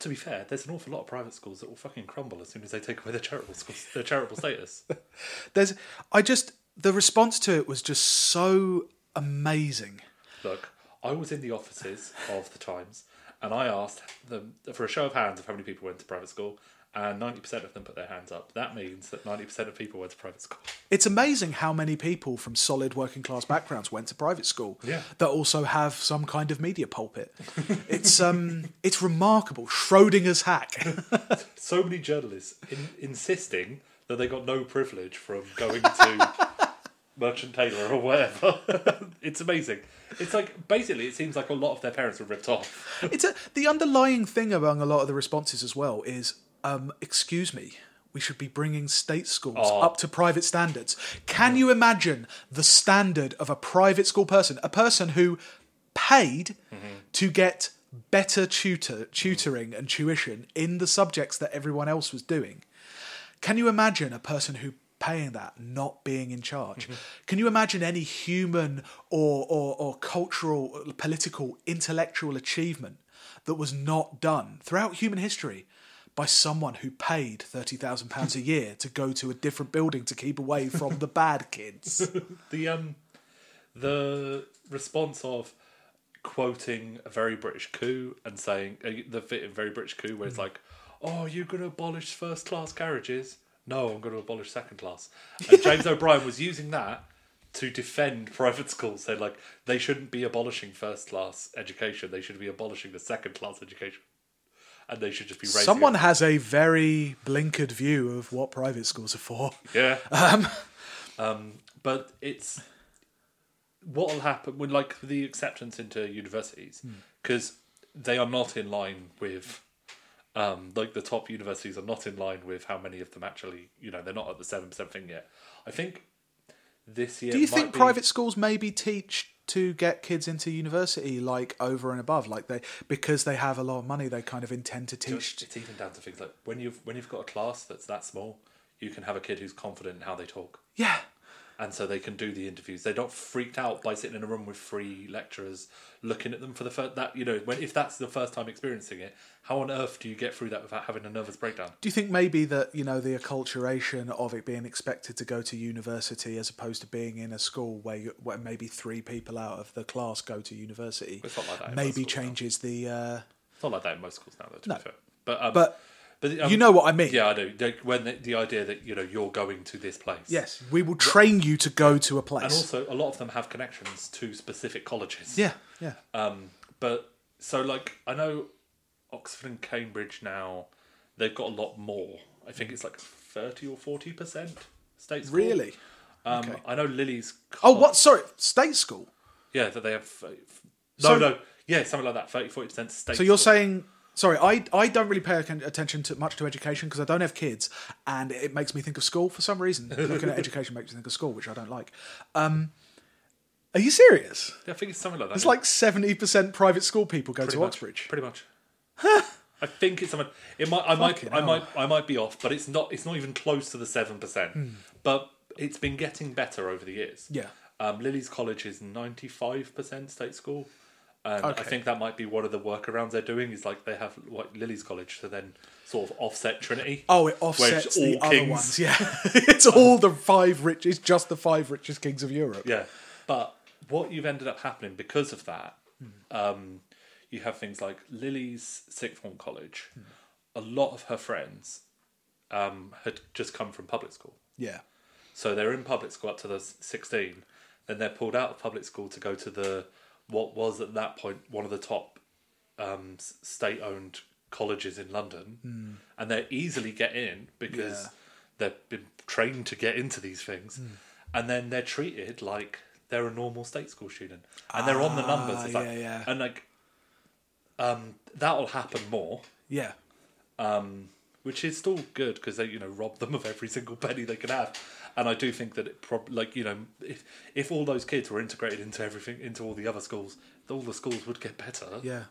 To be fair, there's an awful lot of private schools that will fucking crumble as soon as they take away their charitable schools, their charitable status. There's, I just the response to it was just so amazing. Look, I was in the offices of the Times, and I asked them for a show of hands of how many people went to private school, and ninety percent of them put their hands up. That means that ninety percent of people went to private school. It's amazing how many people from solid working class backgrounds went to private school Yeah. that also have some kind of media pulpit. It's um, it's remarkable. Schrodinger's hack. so many journalists in, insisting that they got no privilege from going to Merchant Taylor or whatever. it's amazing. It's like basically, it seems like a lot of their parents were ripped off. it's a, the underlying thing among a lot of the responses as well is, um, excuse me. We should be bringing state schools Oh. up to private standards. Can you imagine the standard of a private school person, a person who paid to get better tutor tutoring and tuition in the subjects that everyone else was doing? Can you imagine a person who paying that not being in charge? Can you imagine any human or, or, or cultural, political, intellectual achievement that was not done throughout human history by someone who paid £30,000 a year to go to a different building to keep away from the bad kids? The um, the response of quoting a very British coup and saying uh, the very British coup where it's like, "Oh, you're going to abolish first class carriages." No, I'm going to abolish second class. And James O'Brien was using that to defend private schools. They're like, they shouldn't be abolishing first class education. They should be abolishing the second class education. And they should just be raising Someone it. has a very blinkered view of what private schools are for. Yeah. Um, but it's what'll happen with like the acceptance into universities because they are not in line with um, like the top universities are not in line with how many of them actually you know they're not at the seven percent thing yet. I think this year. Do you think be- private schools maybe teach to get kids into university like over and above, like they because they have a lot of money, they kind of intend to teach? It's even down to things like when you've when you've got a class that's that small, you can have a kid who's confident in how they talk. Yeah, and so they can do the interviews. They're not freaked out by sitting in a room with three lecturers looking at them for the first. That you know, when if that's the first time experiencing it, how on earth do you get through that without having a nervous breakdown? Do you think maybe that you know the acculturation of it being expected to go to university as opposed to being in a school where, you, where maybe three people out of the class go to university It's not like that maybe schools now. changes the. Uh, It's not like that in most schools now, though. To No. be fair, but um, but but um, you know what I mean. yeah, I do. Like, when the, the idea that you know you're going to this place, Yes, we will train you to go to a place. and also a lot of them have connections to specific colleges. yeah, yeah. Um, but so like I know Oxford and Cambridge now they've got a lot more. I think it's like thirty or forty percent state school. Really? Um, Okay. I know Lily's. Oh, what? Sorry, state school. Yeah, that they have. uh, So- No, no, yeah, something like that. 30 40 percent state. So you're school. saying, sorry, I I don't really pay attention to much to education because I don't have kids, and it makes me think of school for some reason. Looking at education makes me think of school, which I don't like. Um, are you serious? Yeah, I think it's something like that. It's like seventy percent private school people go pretty to much, Oxbridge. Pretty much. I think it's something. It might. I might. Fucking I might. I might be off, but it's not. It's not even close to the seven percent. But it's been getting better over the years. Yeah. Um, Lily's College is ninety five percent state school, and I think that might be one of the workarounds they're doing. Is like they have like Lily's College to then sort of offset Trinity. Oh, it offsets it's the all other kings. ones. Yeah, it's all the five rich. It's just the five richest kings of Europe. Yeah, but what you've ended up happening because of that, Hmm. um, you have things like Lily's sixth form college. A lot of her friends um, had just come from public school, Yeah. so they're in public school up to the sixteen. Then they're pulled out of public school to go to the what was at that point one of the top um, state-owned colleges in London, and they easily get in because. Yeah. they've been trained to get into these things, Hmm. and then they're treated like they're a normal state school student, and they're on the numbers. Ah, It's like, yeah, yeah. and like um, that'll happen more, Yeah. um, which is still good because they you know rob them of every single penny they can have. And I do think that it prob like you know if if all those kids were integrated into everything into all the other schools, all the schools would get better. Yeah.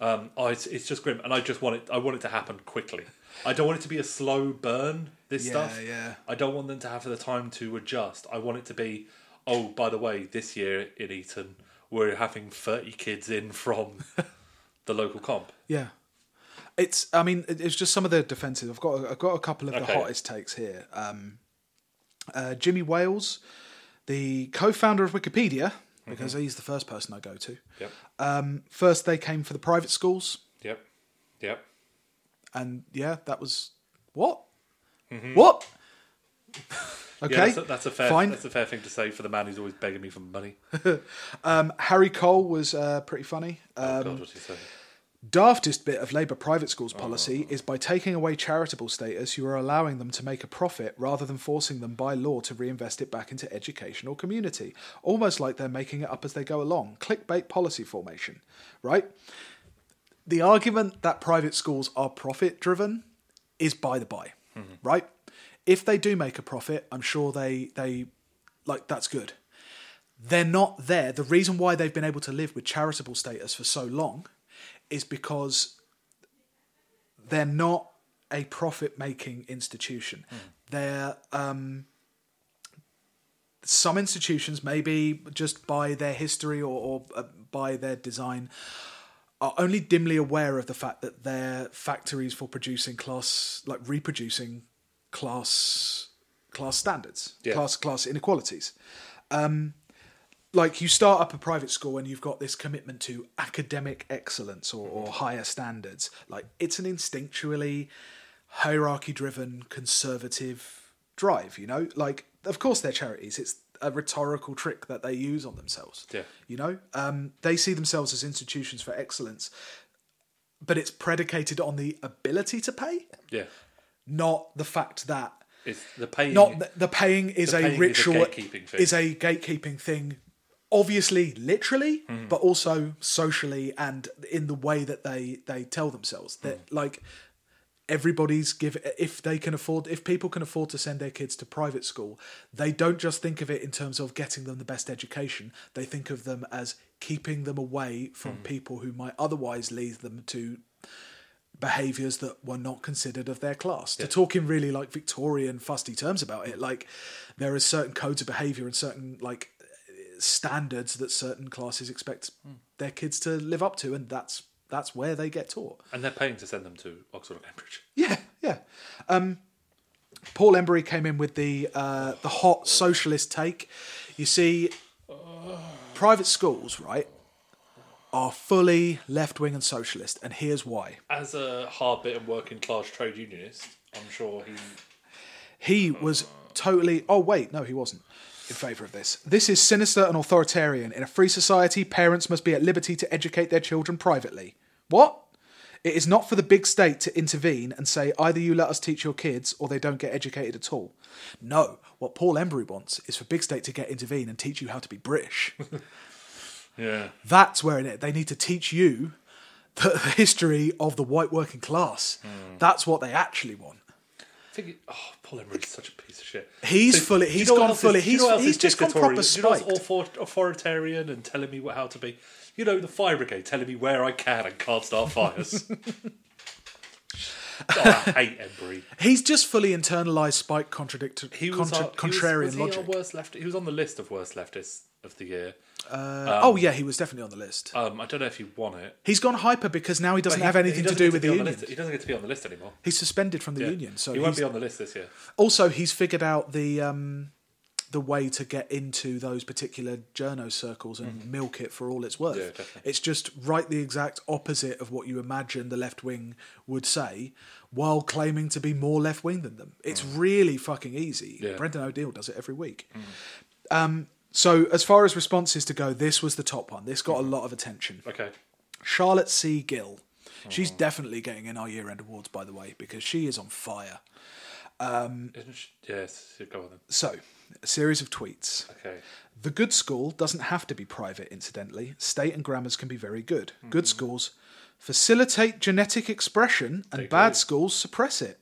Um, oh, it's, it's just grim, and I just want it. I want it to happen quickly. I don't want it to be a slow burn. This Yeah, stuff. yeah. I don't want them to have the time to adjust. I want it to be. Oh, by the way, this year in Eton, we're having thirty kids in from the local comp. Yeah. It's. I mean, it's just some of the defensive. I've got. I've got a couple of the hottest takes here. Um, uh, Jimmy Wales, the co-founder of Wikipedia, because he's the first person I go to. Yep. Um, first, they came for the private schools, Yep. Yep. and yeah, that was what? What? Okay, Yeah, that's, a, that's a fair. fine. That's a fair thing to say for the man who's always begging me for money. Um, Harry Cole was uh, pretty funny. Oh Um, God, what he say? Daftest bit of Labour private schools Oh. policy is by taking away charitable status, you are allowing them to make a profit rather than forcing them by law to reinvest it back into education or community. Almost like they're making it up as they go along. Clickbait policy formation, right? The argument that private schools are profit driven is by the by, mm-hmm. right? If they do make a profit, I'm sure they they like that's good. They're not there. The reason why they've been able to live with charitable status for so long is because they're not a profit making institution. They're um, some institutions, maybe just by their history or, or uh, by their design, are only dimly aware of the fact that they're factories for producing class, like reproducing class class standards, Yeah. class class inequalities like you start up a private school and you've got this commitment to academic excellence or, or higher standards like it's an instinctually hierarchy driven conservative drive you know like of course they're charities it's a rhetorical trick that they use on themselves Yeah. you know um, they see themselves as institutions for excellence but it's predicated on the ability to pay Yeah. not the fact that It's the paying. not the, the paying is The a paying is a ritual gatekeeping thing. is a gatekeeping thing obviously literally Mm-hmm. but also socially and in the way that they they tell themselves that Mm. like everybody's give if they can afford if people can afford to send their kids to private school they don't just think of it in terms of getting them the best education they think of them as keeping them away from Mm. people who might otherwise lead them to behaviors that were not considered of their class. To talk in really like Victorian fusty terms about it, like there are certain codes of behavior and certain like standards that certain classes expect their kids to live up to, and that's that's where they get taught. And they're paying to send them to Oxford or Cambridge. Yeah, yeah. Um, Paul Embery came in with the uh, the hot socialist take. You see, private schools, right, are fully left wing and socialist, and here's why. As a hard bitten working class trade unionist, I'm sure he. He was totally. Oh wait, no, he wasn't in favour of this. This is sinister and authoritarian. In a free society, parents must be at liberty to educate their children privately. What? It is not for the big state to intervene and say either you let us teach your kids or they don't get educated at all. No, what Paul Embery wants is for big state to get intervene and teach you how to be British. Yeah. That's where it, they need to teach you the, the history of the white working class. Hmm. That's what they actually want. It, oh, Paul is such a piece of shit. He's So, fully- do you he's know gone else is- fully- you know he's- what else he's is just gone proper Do you know what's author- authoritarian and telling me what, how to be? You know, the fire brigade telling me where I can and can't start fires. oh, I hate Embery. He's just fully internalized spike contradictory, He was, contra- our- he was- contrarian was he logic. our worst left. He was on the list of worst leftists of the year. Uh, oh yeah, he was definitely on the list. Um, I don't know if he won it. He's gone hyper because now he doesn't have he anything to doesn't do get with be the on union. list- He doesn't get to be on the list anymore. He's suspended from the union, so he won't he's, be on the list this year. also he's figured out the um, the way to get into those particular journo circles and milk it for all it's worth. Mm-hmm. Yeah, it's just right the exact opposite of what you imagine the left wing would say, while claiming to be more left wing than them. It's really fucking easy. Mm. Yeah. Mm. Brendan O'Neill does it every week. Um, so as far as responses to go, this was the top one. This got a lot of attention. Okay. Charlotte C. Gill. She's Oh. definitely getting in our year end awards, by the way, because she is on fire. Isn't she, yes, go on then. So, a series of tweets. Okay. The good school doesn't have to be private, incidentally. State and grammars can be very good. Good mm-hmm. schools facilitate genetic expression, and They bad do. schools suppress it.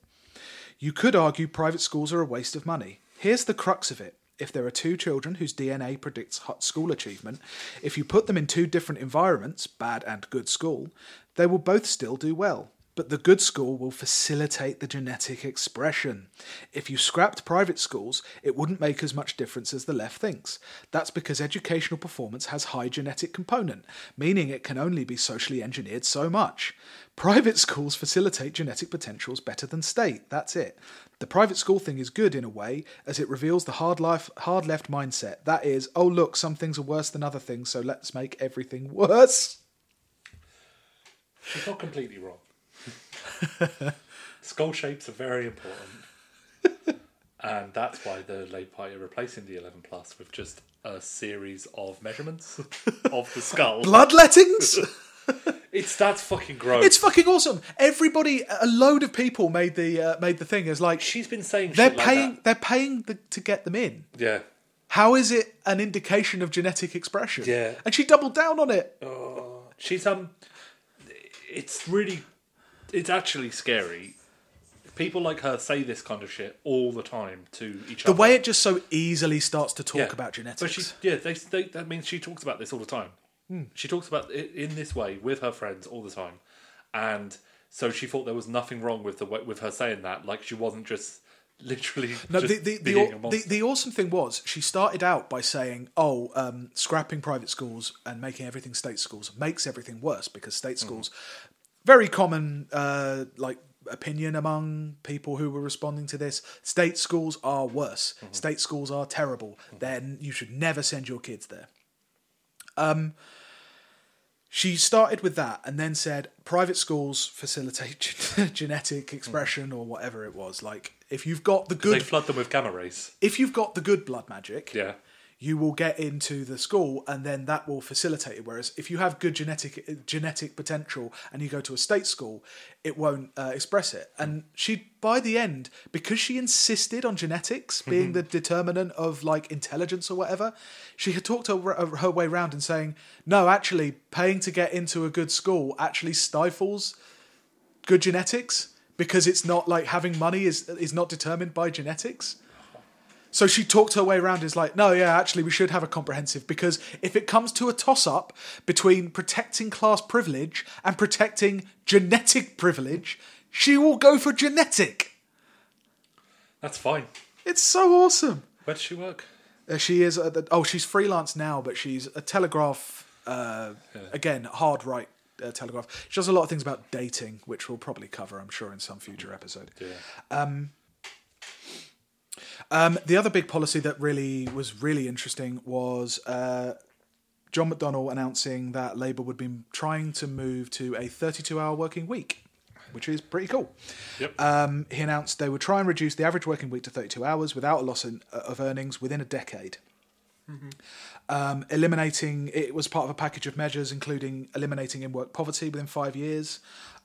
You could argue private schools are a waste of money. Here's the crux of it. If there are two children whose DNA predicts hot school achievement, if you put them in two different environments, bad and good school, they will both still do well. But the good school will facilitate the genetic expression. If you scrapped private schools, it wouldn't make as much difference as the left thinks. That's because educational performance has high genetic component, meaning it can only be socially engineered so much. Private schools facilitate genetic potentials better than state. That's it. The private school thing is good in a way, as it reveals the hard life, hard left mindset. That is, oh look, some things are worse than other things, so let's make everything worse. She's not completely wrong. Skull shapes are very important. and that's why the Labour Party are replacing the 11 plus with just a series of measurements of the skull. Bloodlettings. It's that's fucking gross. it's fucking awesome. Everybody, a load of people made the uh, made the thing as like She's been saying they're like paying that. they're paying the, to get them in. Yeah. How is it an indication of genetic expression? Yeah. and she doubled down on it. She's um it's really it's actually scary. People like her say this kind of shit all the time to each other. The other. way it just so easily starts to talk Yeah. about genetics. But she, yeah, they, they, that means she talks about this all the time. Hmm. She talks about it in this way with her friends all the time, and so she thought there was nothing wrong with the way, with her saying that. Like she wasn't just literally No, just the the, being a the, the monster. the awesome thing was she started out by saying, "Oh, um, scrapping private schools and making everything state schools makes everything worse because state Mm-hmm. schools, very common uh, like opinion among people who were responding to this. State schools are worse. Mm-hmm. State schools are terrible. Then you should never send your kids there." Um, she started with that and then said private schools facilitate gen- genetic expression or whatever it was. Like if you've got the good they flood them with gamma rays. if you've got the good blood magic, Yeah, you will get into the school, and then that will facilitate it. Whereas if you have good genetic genetic potential and you go to a state school, it won't uh, express it. And she, by the end, because she insisted on genetics being the determinant of like intelligence or whatever, she had talked her, her way around and saying, no, actually, paying to get into a good school actually stifles good genetics because it's not like having money is is not determined by genetics. So she talked her way around. Is like, no, yeah, actually, we should have a comprehensive because if it comes to a toss up between protecting class privilege and protecting genetic privilege, she will go for genetic. That's fine. It's so awesome. Where does she work? Uh, she is. The, oh, she's freelance now, but she's a Telegraph. Uh, Again, hard right uh, Telegraph. She does a lot of things about dating, which we'll probably cover, I'm sure, in some future episode. Yeah. Um, the other big policy that really was really interesting was uh, John McDonnell announcing that Labour would be trying to move to a 32-hour working week, which is pretty cool. Yep. Um, he announced they would try and reduce the average working week to 32 hours without a loss in, uh, of earnings within a decade. Um, eliminating it was part of a package of measures, including eliminating in work poverty within five years,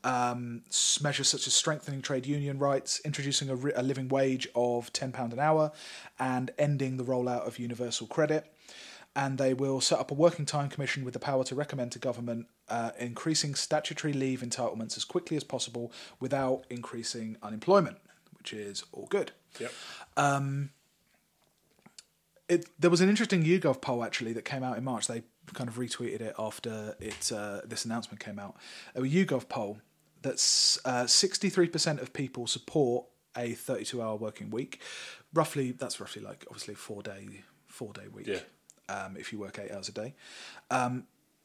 um, measures such as strengthening trade union rights, introducing a, ri- a living wage of £10 an hour, and ending the rollout of universal credit. And they will set up a working time commission with the power to recommend to government uh, increasing statutory leave entitlements as quickly as possible without increasing unemployment, which is all good Yep. it there was an interesting YouGov poll actually that came out in March. They kind of retweeted it after it uh, this announcement came out. A YouGov poll that's sixty three percent of people support a thirty two hour working week. Roughly, that's roughly like obviously four day four day week. Yeah. Um, if you work eight hours a day,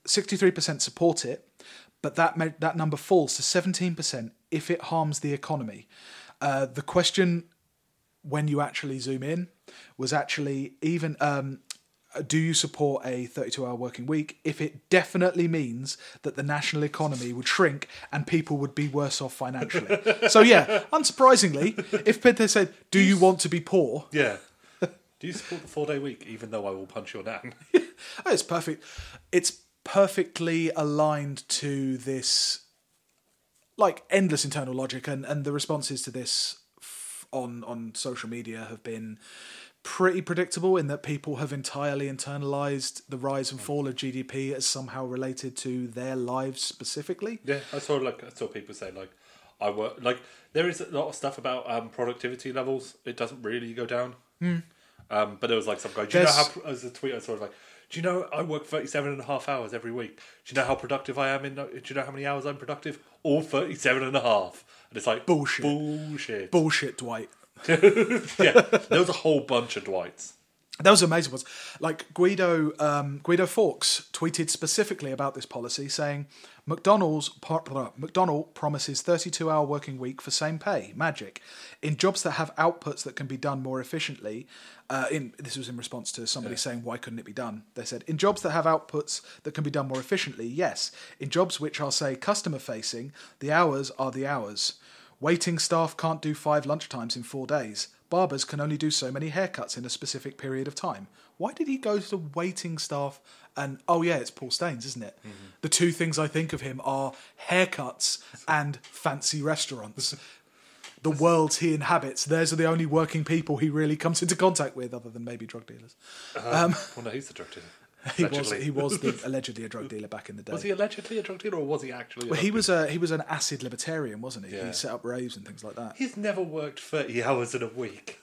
sixty three percent support it, but that that number falls to seventeen percent if it harms the economy. Uh, the question when you actually zoom in was actually even um, do you support a 32 hour working week if it definitely means that the national economy would shrink and people would be worse off financially so yeah unsurprisingly if they said do you want to be poor Yeah. Do you support the four day week, even though I will punch your nan? Oh, it's perfect. It's perfectly aligned to this, like endless internal logic, and and the responses to this f- on on social media have been pretty predictable in that people have entirely internalized the rise and fall of GDP as somehow related to their lives specifically. yeah, I saw like I saw people say like I work like there is a lot of stuff about um, productivity levels. It doesn't really go down. Um, but there was like some guy. Do you know There's- how? As a tweet, I saw like. Do you know I work 37 and a half hours every week? Do you know how productive I am in? Do you know how many hours I'm productive? All 37 and a half. And it's like Bullshit. Bullshit. Bullshit, Dwight. yeah, there was a whole bunch of Dwights. That was amazing. Was like Guido um, Guido Fawkes tweeted specifically about this policy, saying McDonald's McDonald promises 32 hour working week for same pay. Magic in jobs that have outputs that can be done more efficiently. Uh, in this was in response to somebody saying why couldn't it be done? They said in jobs that have outputs that can be done more efficiently. Yes, in jobs which are say customer facing, the hours are the hours. Waiting staff can't do five lunchtimes in four days. Barbers can only do so many haircuts in a specific period of time. Why did he go to the waiting staff and oh yeah, it's Paul Staines, isn't it? The two things I think of him are haircuts and fancy restaurants. the worlds he inhabits, those are the only working people he really comes into contact with, other than maybe drug dealers. Um, well, no, he's the drug dealer. He was Allegedly. he was the, allegedly a drug dealer back in the day. Was he allegedly a drug dealer, or was he actually? A Well, he was a he was an acid libertarian, wasn't he? Yeah. He set up raves and things like that. He's never worked 30 hours in a week.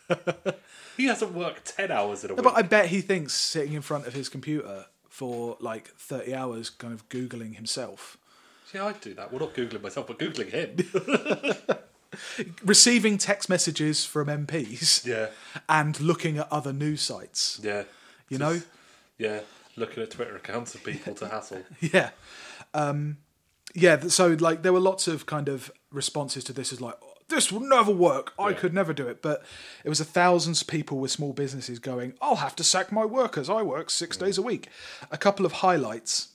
he hasn't worked 10 hours in a No, week. but I bet he thinks sitting in front of his computer for like 30 hours kind of Googling himself. Yeah, I'd do that. Well, not Googling myself, but Googling him. Receiving text messages from MPs yeah, and looking at other news sites. yeah. You know? Yeah, looking at Twitter accounts of people to hassle. Yeah. Um, yeah, so like there were lots of kind of responses to this as like, this will never work. I Yeah. could never do it. But it was a thousands of people with small businesses going, I'll have to sack my workers. I work six days a week. A couple of highlights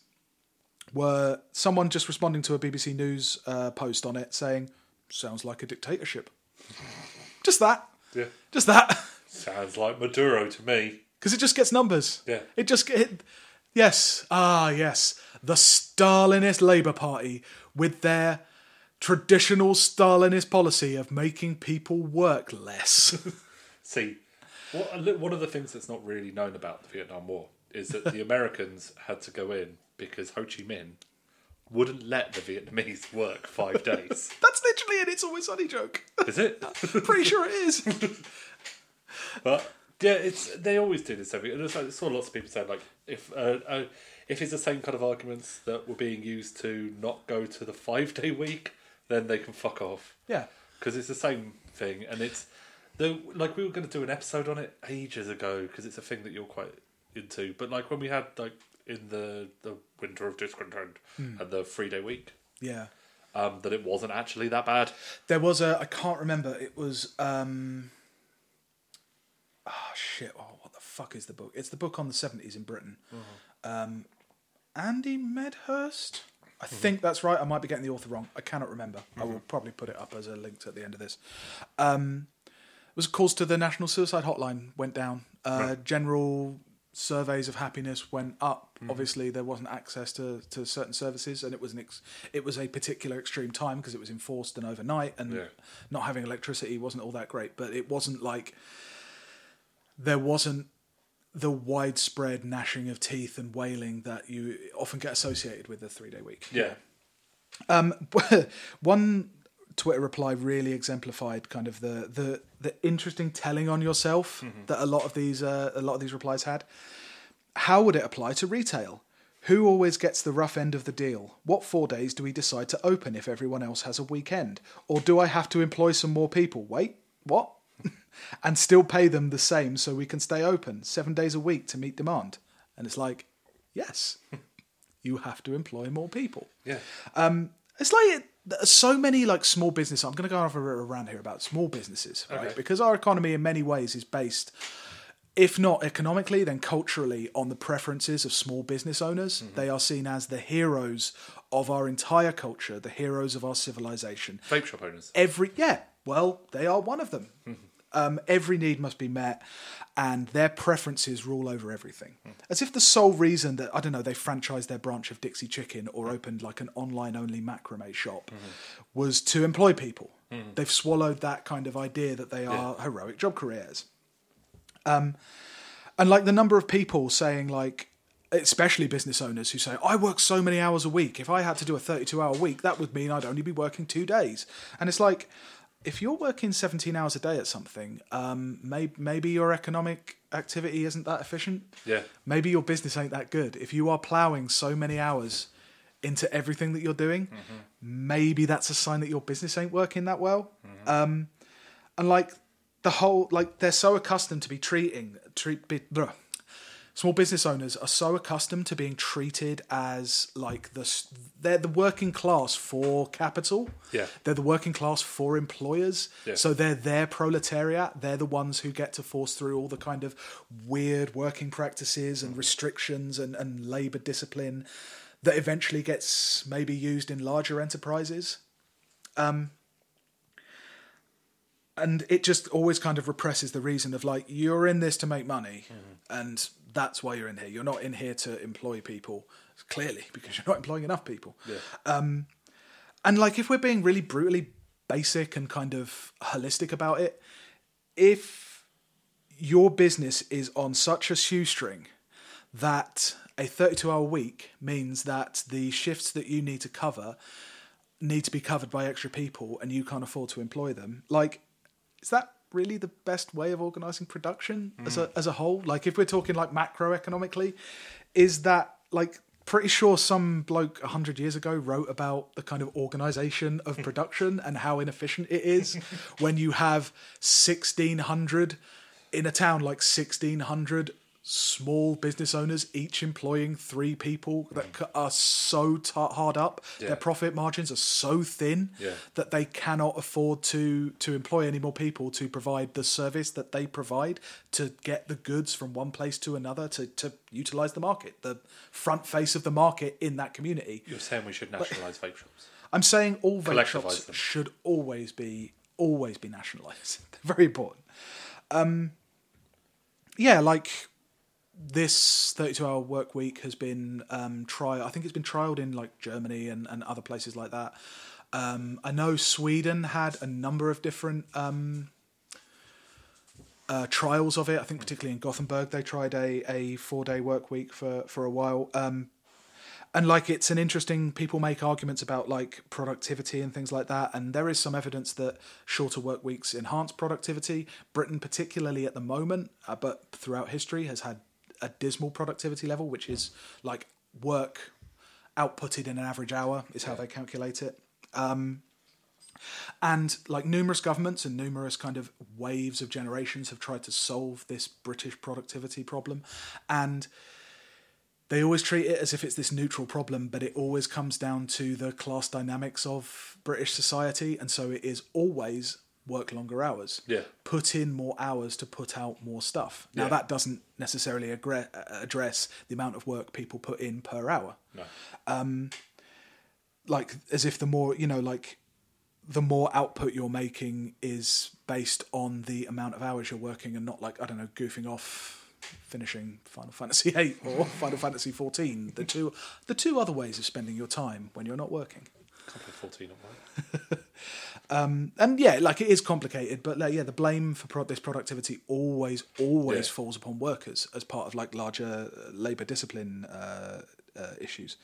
were someone just responding to a BBC News uh, post on it saying, sounds like a dictatorship. just that. Yeah. Just that. Sounds like Maduro to me. Because it just gets numbers. Yeah. It just it, yes, ah yes, the Stalinist Labour Party with their traditional Stalinist policy of making people work less. See, what, one of the things that's not really known about the Vietnam War is that the Americans had to go in because Ho Chi Minh wouldn't let the Vietnamese work five days. That's literally an "It's Always Sunny" joke. Is it? Pretty sure it is. But Yeah, it's they always do this every. And it's like, I saw lots of people saying like if uh, uh, if it's the same kind of arguments that were being used to not go to the five day week, then they can fuck off Yeah. because it's the same thing, and it's though like we were going to do an episode on it ages ago because it's a thing that you're quite into. But like when we had like in the the winter of discontent and the three day week, Yeah. um, that it wasn't actually that bad. There was a I can't remember. It was um oh shit. Oh, what the fuck is the book? It's the book on the seventies in Britain. Um, Andy Medhurst. I think that's right. I might be getting the author wrong. I cannot remember. I will probably put it up as a link at the end of this. Um, it was calls to the National Suicide Hotline went down. Uh, General surveys of happiness went up. Obviously, there wasn't access to, to certain services, and it was an ex- it was a particular extreme time because it was enforced and overnight, and Yeah. not having electricity wasn't all that great. But it wasn't like there wasn't the widespread gnashing of teeth and wailing that you often get associated with the three day week. Yeah, Um, one Twitter reply really exemplified kind of the the the interesting telling on yourself that a lot of these uh, a lot of these replies had. How would it apply to retail? Who always gets the rough end of the deal? What four days do we decide to open if everyone else has a weekend? Or do I have to employ some more people? Wait, what? and still pay them the same so we can stay open seven days a week to meet demand? And it's like, yes, you have to employ more people. yeah, um, It's like so many like small business. I'm going to go off a around here about small businesses, right? Okay. Because our economy, in many ways, is based, if not economically, then culturally, on the preferences of small business owners. Mm-hmm. They are seen as the heroes of our entire culture, the heroes of our civilization. vape shop owners. Every yeah, well, they are one of them. Um, every need must be met, and their preferences rule over everything. As if the sole reason that I don't know they franchised their branch of Dixie Chicken or opened like an online-only macrame shop was to employ people. They've swallowed that kind of idea that they are heroic job careers. Um, and like the number of people saying like especially business owners who say i work so many hours a week if i had to do a 32 hour week that would mean i'd only be working two days and it's like if you're working 17 hours a day at something um, maybe, maybe your economic activity isn't that efficient Yeah. maybe your business ain't that good if you are plowing so many hours into everything that you're doing maybe that's a sign that your business ain't working that well um, and like the whole like they're so accustomed to be treating treat be, bruh. Small business owners are so accustomed to being treated as like the they're the working class for capital. Yeah. they're the working class for employers. Yeah. so they're their proletariat. They're the ones who get to force through all the kind of weird working practices and restrictions and, and labor discipline that eventually gets maybe used in larger enterprises. Um, and it just always kind of represses the reason of like you're in this to make money and that's why you're in here. You're not in here to employ people clearly because you're not employing enough people. Um, and like if we're being really brutally basic and kind of holistic about it if your business is on such a shoestring that a 32 hour week means that the shifts that you need to cover need to be covered by extra people and you can't afford to employ them like is that really the best way of organizing production as mm. a as a whole like if we're talking like macroeconomically is that like pretty sure some bloke 100 years ago wrote about the kind of organization of production and how inefficient it is when you have 1600 in a town like 1600 small business owners each employing three people that are so t- hard up Yeah. their profit margins are so thin Yeah. that they cannot afford to to employ any more people to provide the service that they provide to get the goods from one place to another to to utilize the market the front face of the market in that community You're saying we should nationalise vape shops. i'm saying all vape shops them. should always be always be nationalized They're very important um yeah like this 32 hour work week has been um trial i think it's been trialed in like germany and, and other places like that um i know sweden had a number of different um uh, trials of it. I think particularly in Gothenburg, they tried a, a four day work week for, for a while. Um, and like it's an interesting people make arguments about like productivity and things like that and there is some evidence that shorter work weeks enhance productivity britain particularly at the moment uh, but throughout history has had a dismal productivity level which is like work outputted in an average hour is how they calculate it. Um, and like numerous governments and numerous kind of waves of generations have tried to solve this british productivity problem. And they always treat it as if it's this neutral problem, but it always comes down to the class dynamics of British society, and so it is always work longer hours. Yeah. Put in more hours to put out more stuff. Now Yeah. that doesn't necessarily aggre- uh, address the amount of work people put in per hour. No. Like as if the more you know, like the more output you're making is based on the amount of hours you're working, and not like I don't know, goofing off. Finishing Final Fantasy VIII or Final Fantasy XIV, the two the two other ways of spending your time when you're not working. 14 on mine. and yeah, like it is complicated, but like, yeah, the blame for pro- this productivity always, always Yeah. falls upon workers as part of like larger uh, labor discipline uh, uh, issues.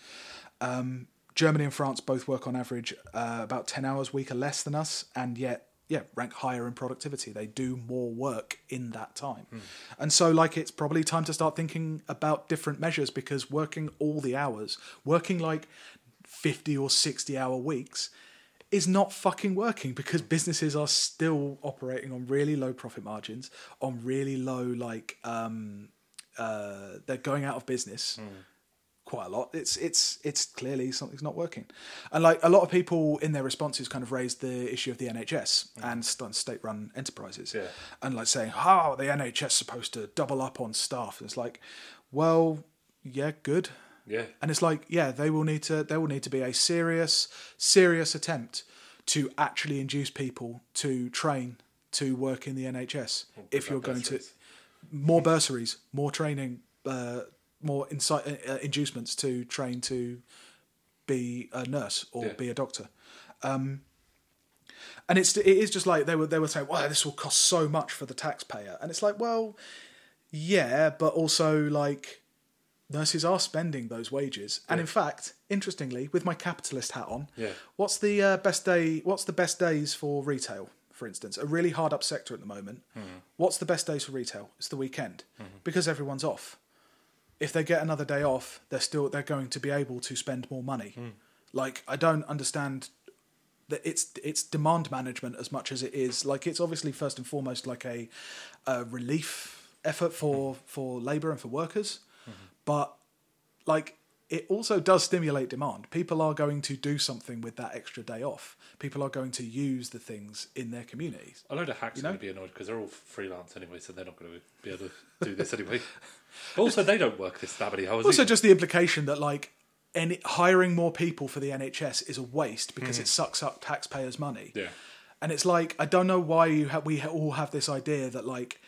Um, Germany and France both work on average uh, about ten hours a week or less than us, and yet yeah, rank higher in productivity. They do more work in that time, and so like it's probably time to start thinking about different measures because working all the hours, working like fifty or sixty hour weeks is not fucking working because businesses are still operating on really low profit margins, on really low like um, uh, they're going out of business quite a lot. It's it's it's clearly something's not working, and like a lot of people in their responses kind of raised the issue of the NHS and st- state-run enterprises, Yeah. and like saying, "How the NHS supposed to double up on staff?" And it's like, well, yeah, good. Yeah. And it's like, yeah, they will need to there will need to be a serious, serious attempt to actually induce people to train to work in the NHS if you're going to more bursaries, more training, uh, more uh, uh, inducements to train to be a nurse or Yeah. be a doctor. Um, and it's it is just like they were they were saying, "Wow, this will cost so much for the taxpayer," and it's like, well, yeah, but also like nurses are spending those wages, and in fact, interestingly, with my capitalist hat on, Yeah. what's the uh, best day? What's the best days for retail? For instance, a really hard up sector at the moment. Mm-hmm. What's the best days for retail? It's the weekend mm-hmm. because everyone's off. If they get another day off, they're still they're going to be able to spend more money. Mm. Like I don't understand that it's it's demand management as much as it is like it's obviously first and foremost like a, a relief effort for mm. for labor and for workers, but like it also does stimulate demand. People are going to do something with that extra day off. People are going to use the things in their communities. A load of hacks You are going to be annoyed because they're all freelance anyway, so they're not going to be able to do this anyway. Also, they don't work this that many hours. Also, either. just the implication that like any hiring more people for the NHS is a waste because it hmm. sucks up taxpayers' money. yeah, And it's like I don't know why you ha- we ha- all have this idea that like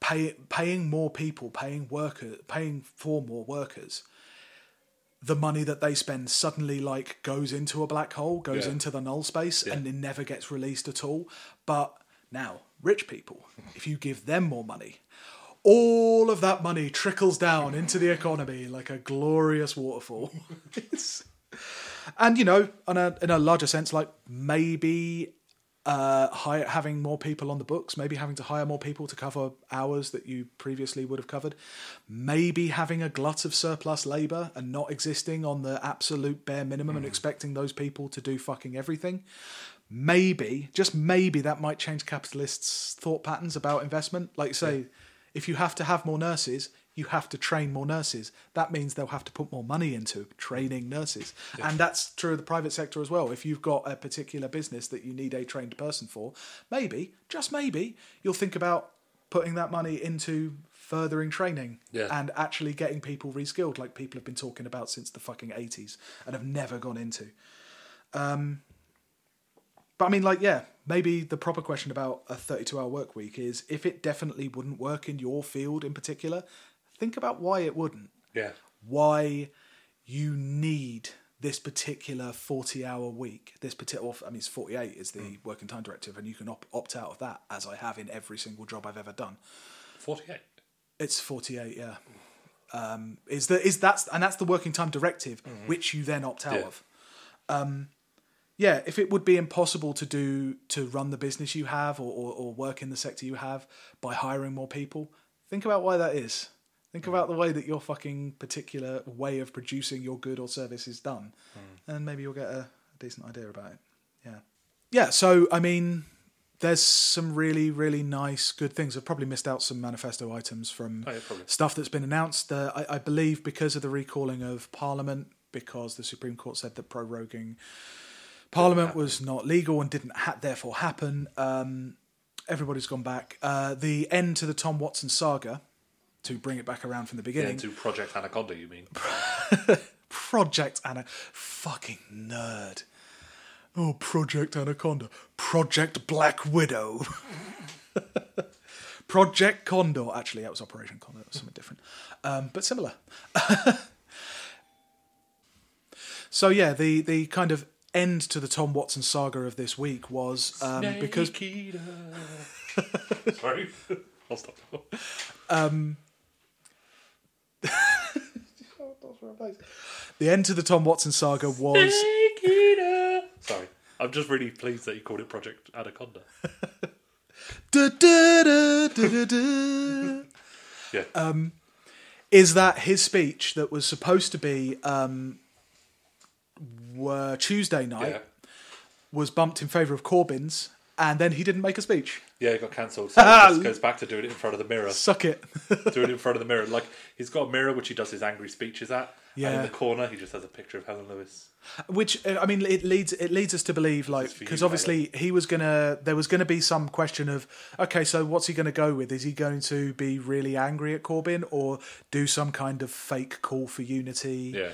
pay paying more people, paying worker, paying for more workers, the money that they spend suddenly like goes into a black hole, goes Yeah. into the null space, Yeah. and it never gets released at all. But now, rich people, if you give them more money. All of that money trickles down into the economy like a glorious waterfall. And you know, on a in a larger sense, like maybe uh, hire, having more people on the books, maybe having to hire more people to cover hours that you previously would have covered, maybe having a glut of surplus labour and not existing on the absolute bare minimum and expecting those people to do fucking everything. Maybe, just maybe, that might change capitalists' thought patterns about investment. Like, say, if you have to have more nurses, you have to train more nurses. That means they'll have to put more money into training nurses. And that's true of the private sector as well. If you've got a particular business that you need a trained person for, maybe, just maybe, you'll think about putting that money into furthering training Yeah. and actually getting people reskilled, like people have been talking about since the fucking 80s and have never gone into. Um, but I mean, like, yeah, maybe the proper question about a 32 hour work week is if it definitely wouldn't work in your field in particular, think about why it wouldn't. yeah, Why you need this particular 40 hour week. This particular, I mean, it's 48 is the working time directive, and you can op- opt out of that, as I have in every single job I've ever done. forty-eight. It's 48, yeah. Um, is that is that's and that's the working time directive, which you then opt out Yeah. of. Um, yeah, if it would be impossible to do to run the business you have or, or, or work in the sector you have by hiring more people, think about why that is. Think about the way that your fucking particular way of producing your good or service is done, and maybe you'll get a, a decent idea about it. Yeah, yeah. So I mean, there's some really really nice good things. I've probably missed out some manifesto items from Oh, yeah, stuff that's been announced. Uh, I, I believe because of the recalling of Parliament, because the Supreme Court said that proroguing Parliament was not legal and didn't ha- therefore happen. Um, everybody's gone back. Uh, the end to the Tom Watson saga, to bring it back around from the Yeah, beginning. to Project Anaconda, you mean? Project Anna, fucking nerd. Oh, Project Anaconda, Project Black Widow, Project Condor. Actually, that was Operation Condor. That was something different, um, but similar. so yeah, the the kind of end to the Tom Watson saga of this week was um, because Sorry, I'll stop. The end to the Tom Watson saga was Snake Eater. Sorry, I'm just really pleased that you called it Project Anaconda. Da, da, da, da, da, da. Yeah, is that his speech that was supposed to be um, were Tuesday night yeah, was bumped in favour of Corbyn's, and then he didn't make a speech. yeah. he got cancelled. So he just goes back to doing it in front of the mirror. Suck it. do it in front of the mirror. Like he's got a mirror which he does his angry speeches at. And Yeah. in the corner, he just has a picture of Helen Lewis. Which uh, I mean, it leads it leads us to believe like because obviously he was gonna there was gonna be some question of okay, so what's he gonna go with? Is he going to be really angry at Corbyn or do some kind of fake call for unity? Yeah,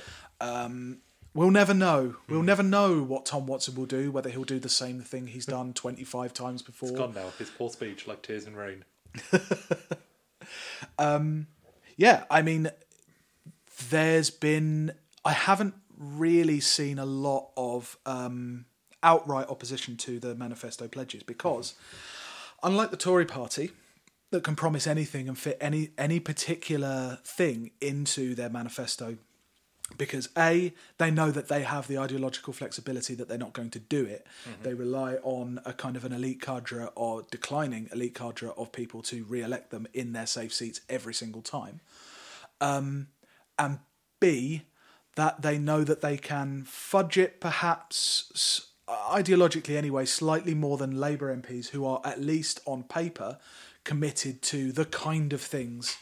We'll never know. We'll Hmm. never know what Tom Watson will do. Whether he'll do the same thing he's done twenty five times before. It's gone now. His poor speech, like tears in rain. yeah, I mean, there's been. I haven't really seen a lot of um, outright opposition to the manifesto pledges because, unlike the Tory party, that can promise anything and fit any any particular thing into their manifesto, because a they know that they have the ideological flexibility that they're not going to do it. They rely on a kind of an elite cadre or declining elite cadre of people to re-elect them in their safe seats every single time um, and B, that they know that they can fudge it perhaps ideologically anyway, slightly more than Labour MPs who are at least on paper committed to the kind of things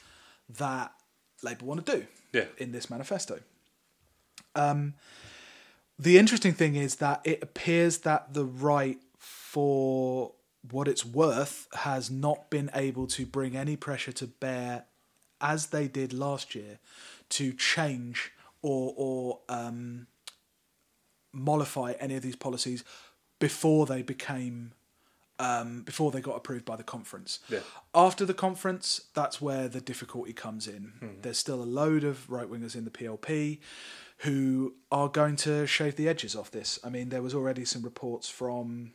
that Labour want to do Yeah. in this manifesto. Um, the interesting thing is that it appears that the right, for what it's worth, has not been able to bring any pressure to bear, as they did last year, to change or or um, mollify any of these policies before they became um, before they got approved by the conference. Yeah. After the conference, that's where the difficulty comes in. There's still a load of right wingers in the PLP who are going to shave the edges off this. I mean, there was already some reports from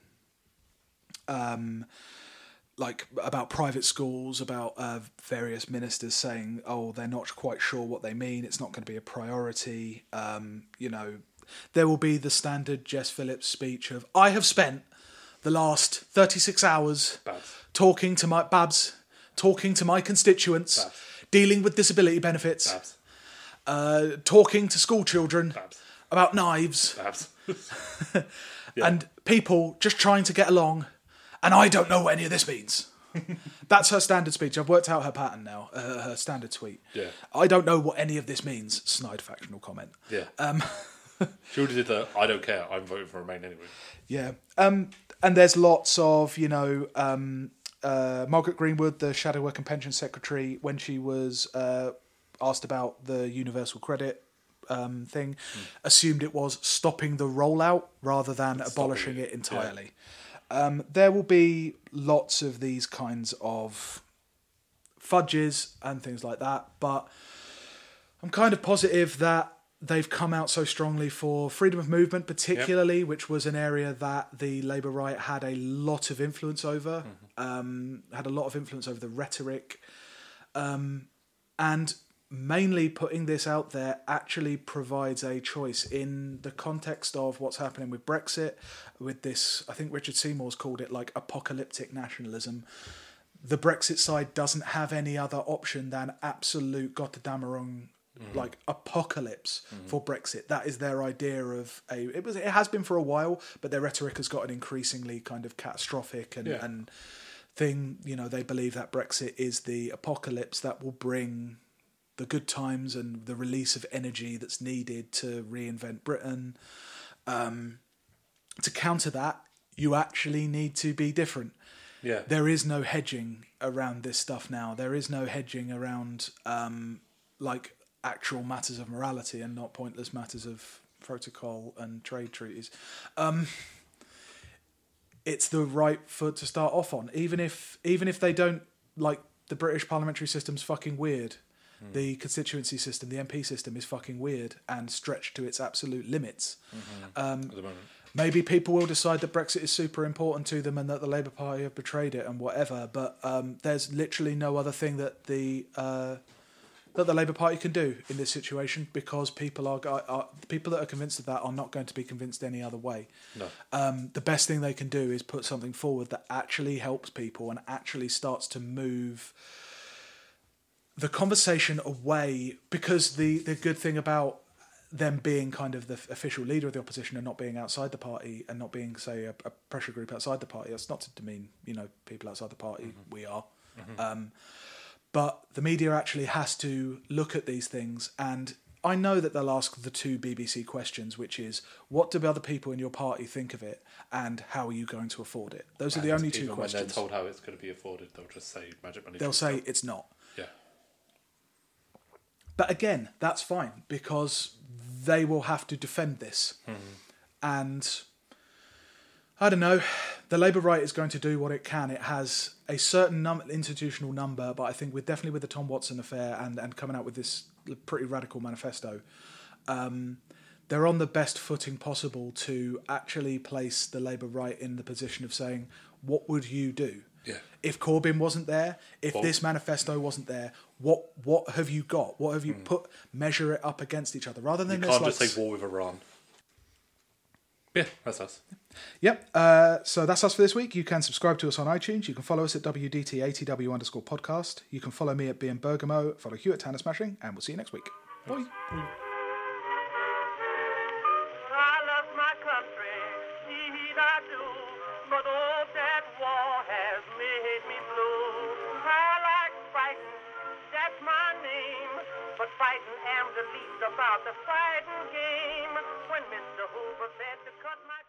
um, like about private schools, about uh, various ministers saying, "Oh, they're not quite sure what they mean. It's not going to be a priority." Um, you know, there will be the standard Jess Phillips speech of, "I have spent the last thirty-six hours Babs. talking to my Babs, talking to my constituents, Babs. dealing with disability benefits, Babs. Uh, talking to school children Babs. about knives." Babs. and people just trying to get along, and I don't know what any of this means. That's her standard speech. I've worked out her pattern now, uh, her standard tweet. Yeah. I don't know what any of this means. Snide factional comment. yeah. Um. she already did the. I don't care. I'm voting for Remain anyway. Yeah. Um, and there's lots of, you know, um, uh, Margaret Greenwood, the Shadow Work and Pension Secretary, when she was uh, asked about the universal credit um, thing, assumed it was stopping the rollout rather than abolishing it, it entirely. Um, there will be lots of these kinds of fudges and things like that, but I'm kind of positive that they've come out so strongly for freedom of movement, particularly, which was an area that the Labour right had a lot of influence over, um, had a lot of influence over the rhetoric. Um, and mainly putting this out there actually provides a choice in the context of what's happening with Brexit, with this, I think Richard Seymour's called it like apocalyptic nationalism. The Brexit side doesn't have any other option than absolute Gotterdammerung, mm-hmm. like apocalypse mm-hmm. for Brexit. That is their idea of a. It was. It has been for a while, but their rhetoric has gotten increasingly kind of catastrophic and Yeah. and thing. You know, they believe that Brexit is the apocalypse that will bring the good times and the release of energy that's needed to reinvent Britain. Um, to counter that, you actually need to be different. Yeah. There is no hedging around this stuff now. There is no hedging around um, like actual matters of morality and not pointless matters of protocol and trade treaties. Um, it's the right foot to start off on, even if even if they don't like the British parliamentary system's fucking weird. The constituency system, the MP system, is fucking weird and stretched to its absolute limits. Um, At the moment. maybe people will decide that Brexit is super important to them and that the Labour Party have betrayed it and whatever. But um, there's literally no other thing that the uh, that the Labour Party can do in this situation because people are, are people that are convinced of that are not going to be convinced any other way. No. Um, the best thing they can do is put something forward that actually helps people and actually starts to move the conversation away because the the good thing about them being kind of the official leader of the opposition and not being outside the party and not being say a, a pressure group outside the party that's not to demean you know people outside the party we are um, but the media actually has to look at these things and I know that they'll ask the two BBC questions, which is what do other people in your party think of it, and how are you going to afford it? Those are the only two even When questions. they're told how it's going to be afforded, they'll just say magic money. They'll say it's not. But again, that's fine because they will have to defend this. And I don't know, the Labour right is going to do what it can. It has a certain num- institutional number, but I think with definitely with the Tom Watson affair and, and coming out with this pretty radical manifesto, um, they're on the best footing possible to actually place the Labour right in the position of saying, what would you do? Yeah. If Corbyn wasn't there, if this manifesto wasn't there, what what have you got? What have you put? Measure it up against each other rather than. You this can't like just say war with Iran. Yeah, that's us. Yep. Uh, so that's us for this week. You can subscribe to us on iTunes. You can follow us at WDTATW underscore podcast. You can follow me at BM Bergamo, follow Hugh at Tanner Smashing, and we'll see you next week. Bye. I about the fighting game. When Mr. Hoover said to cut my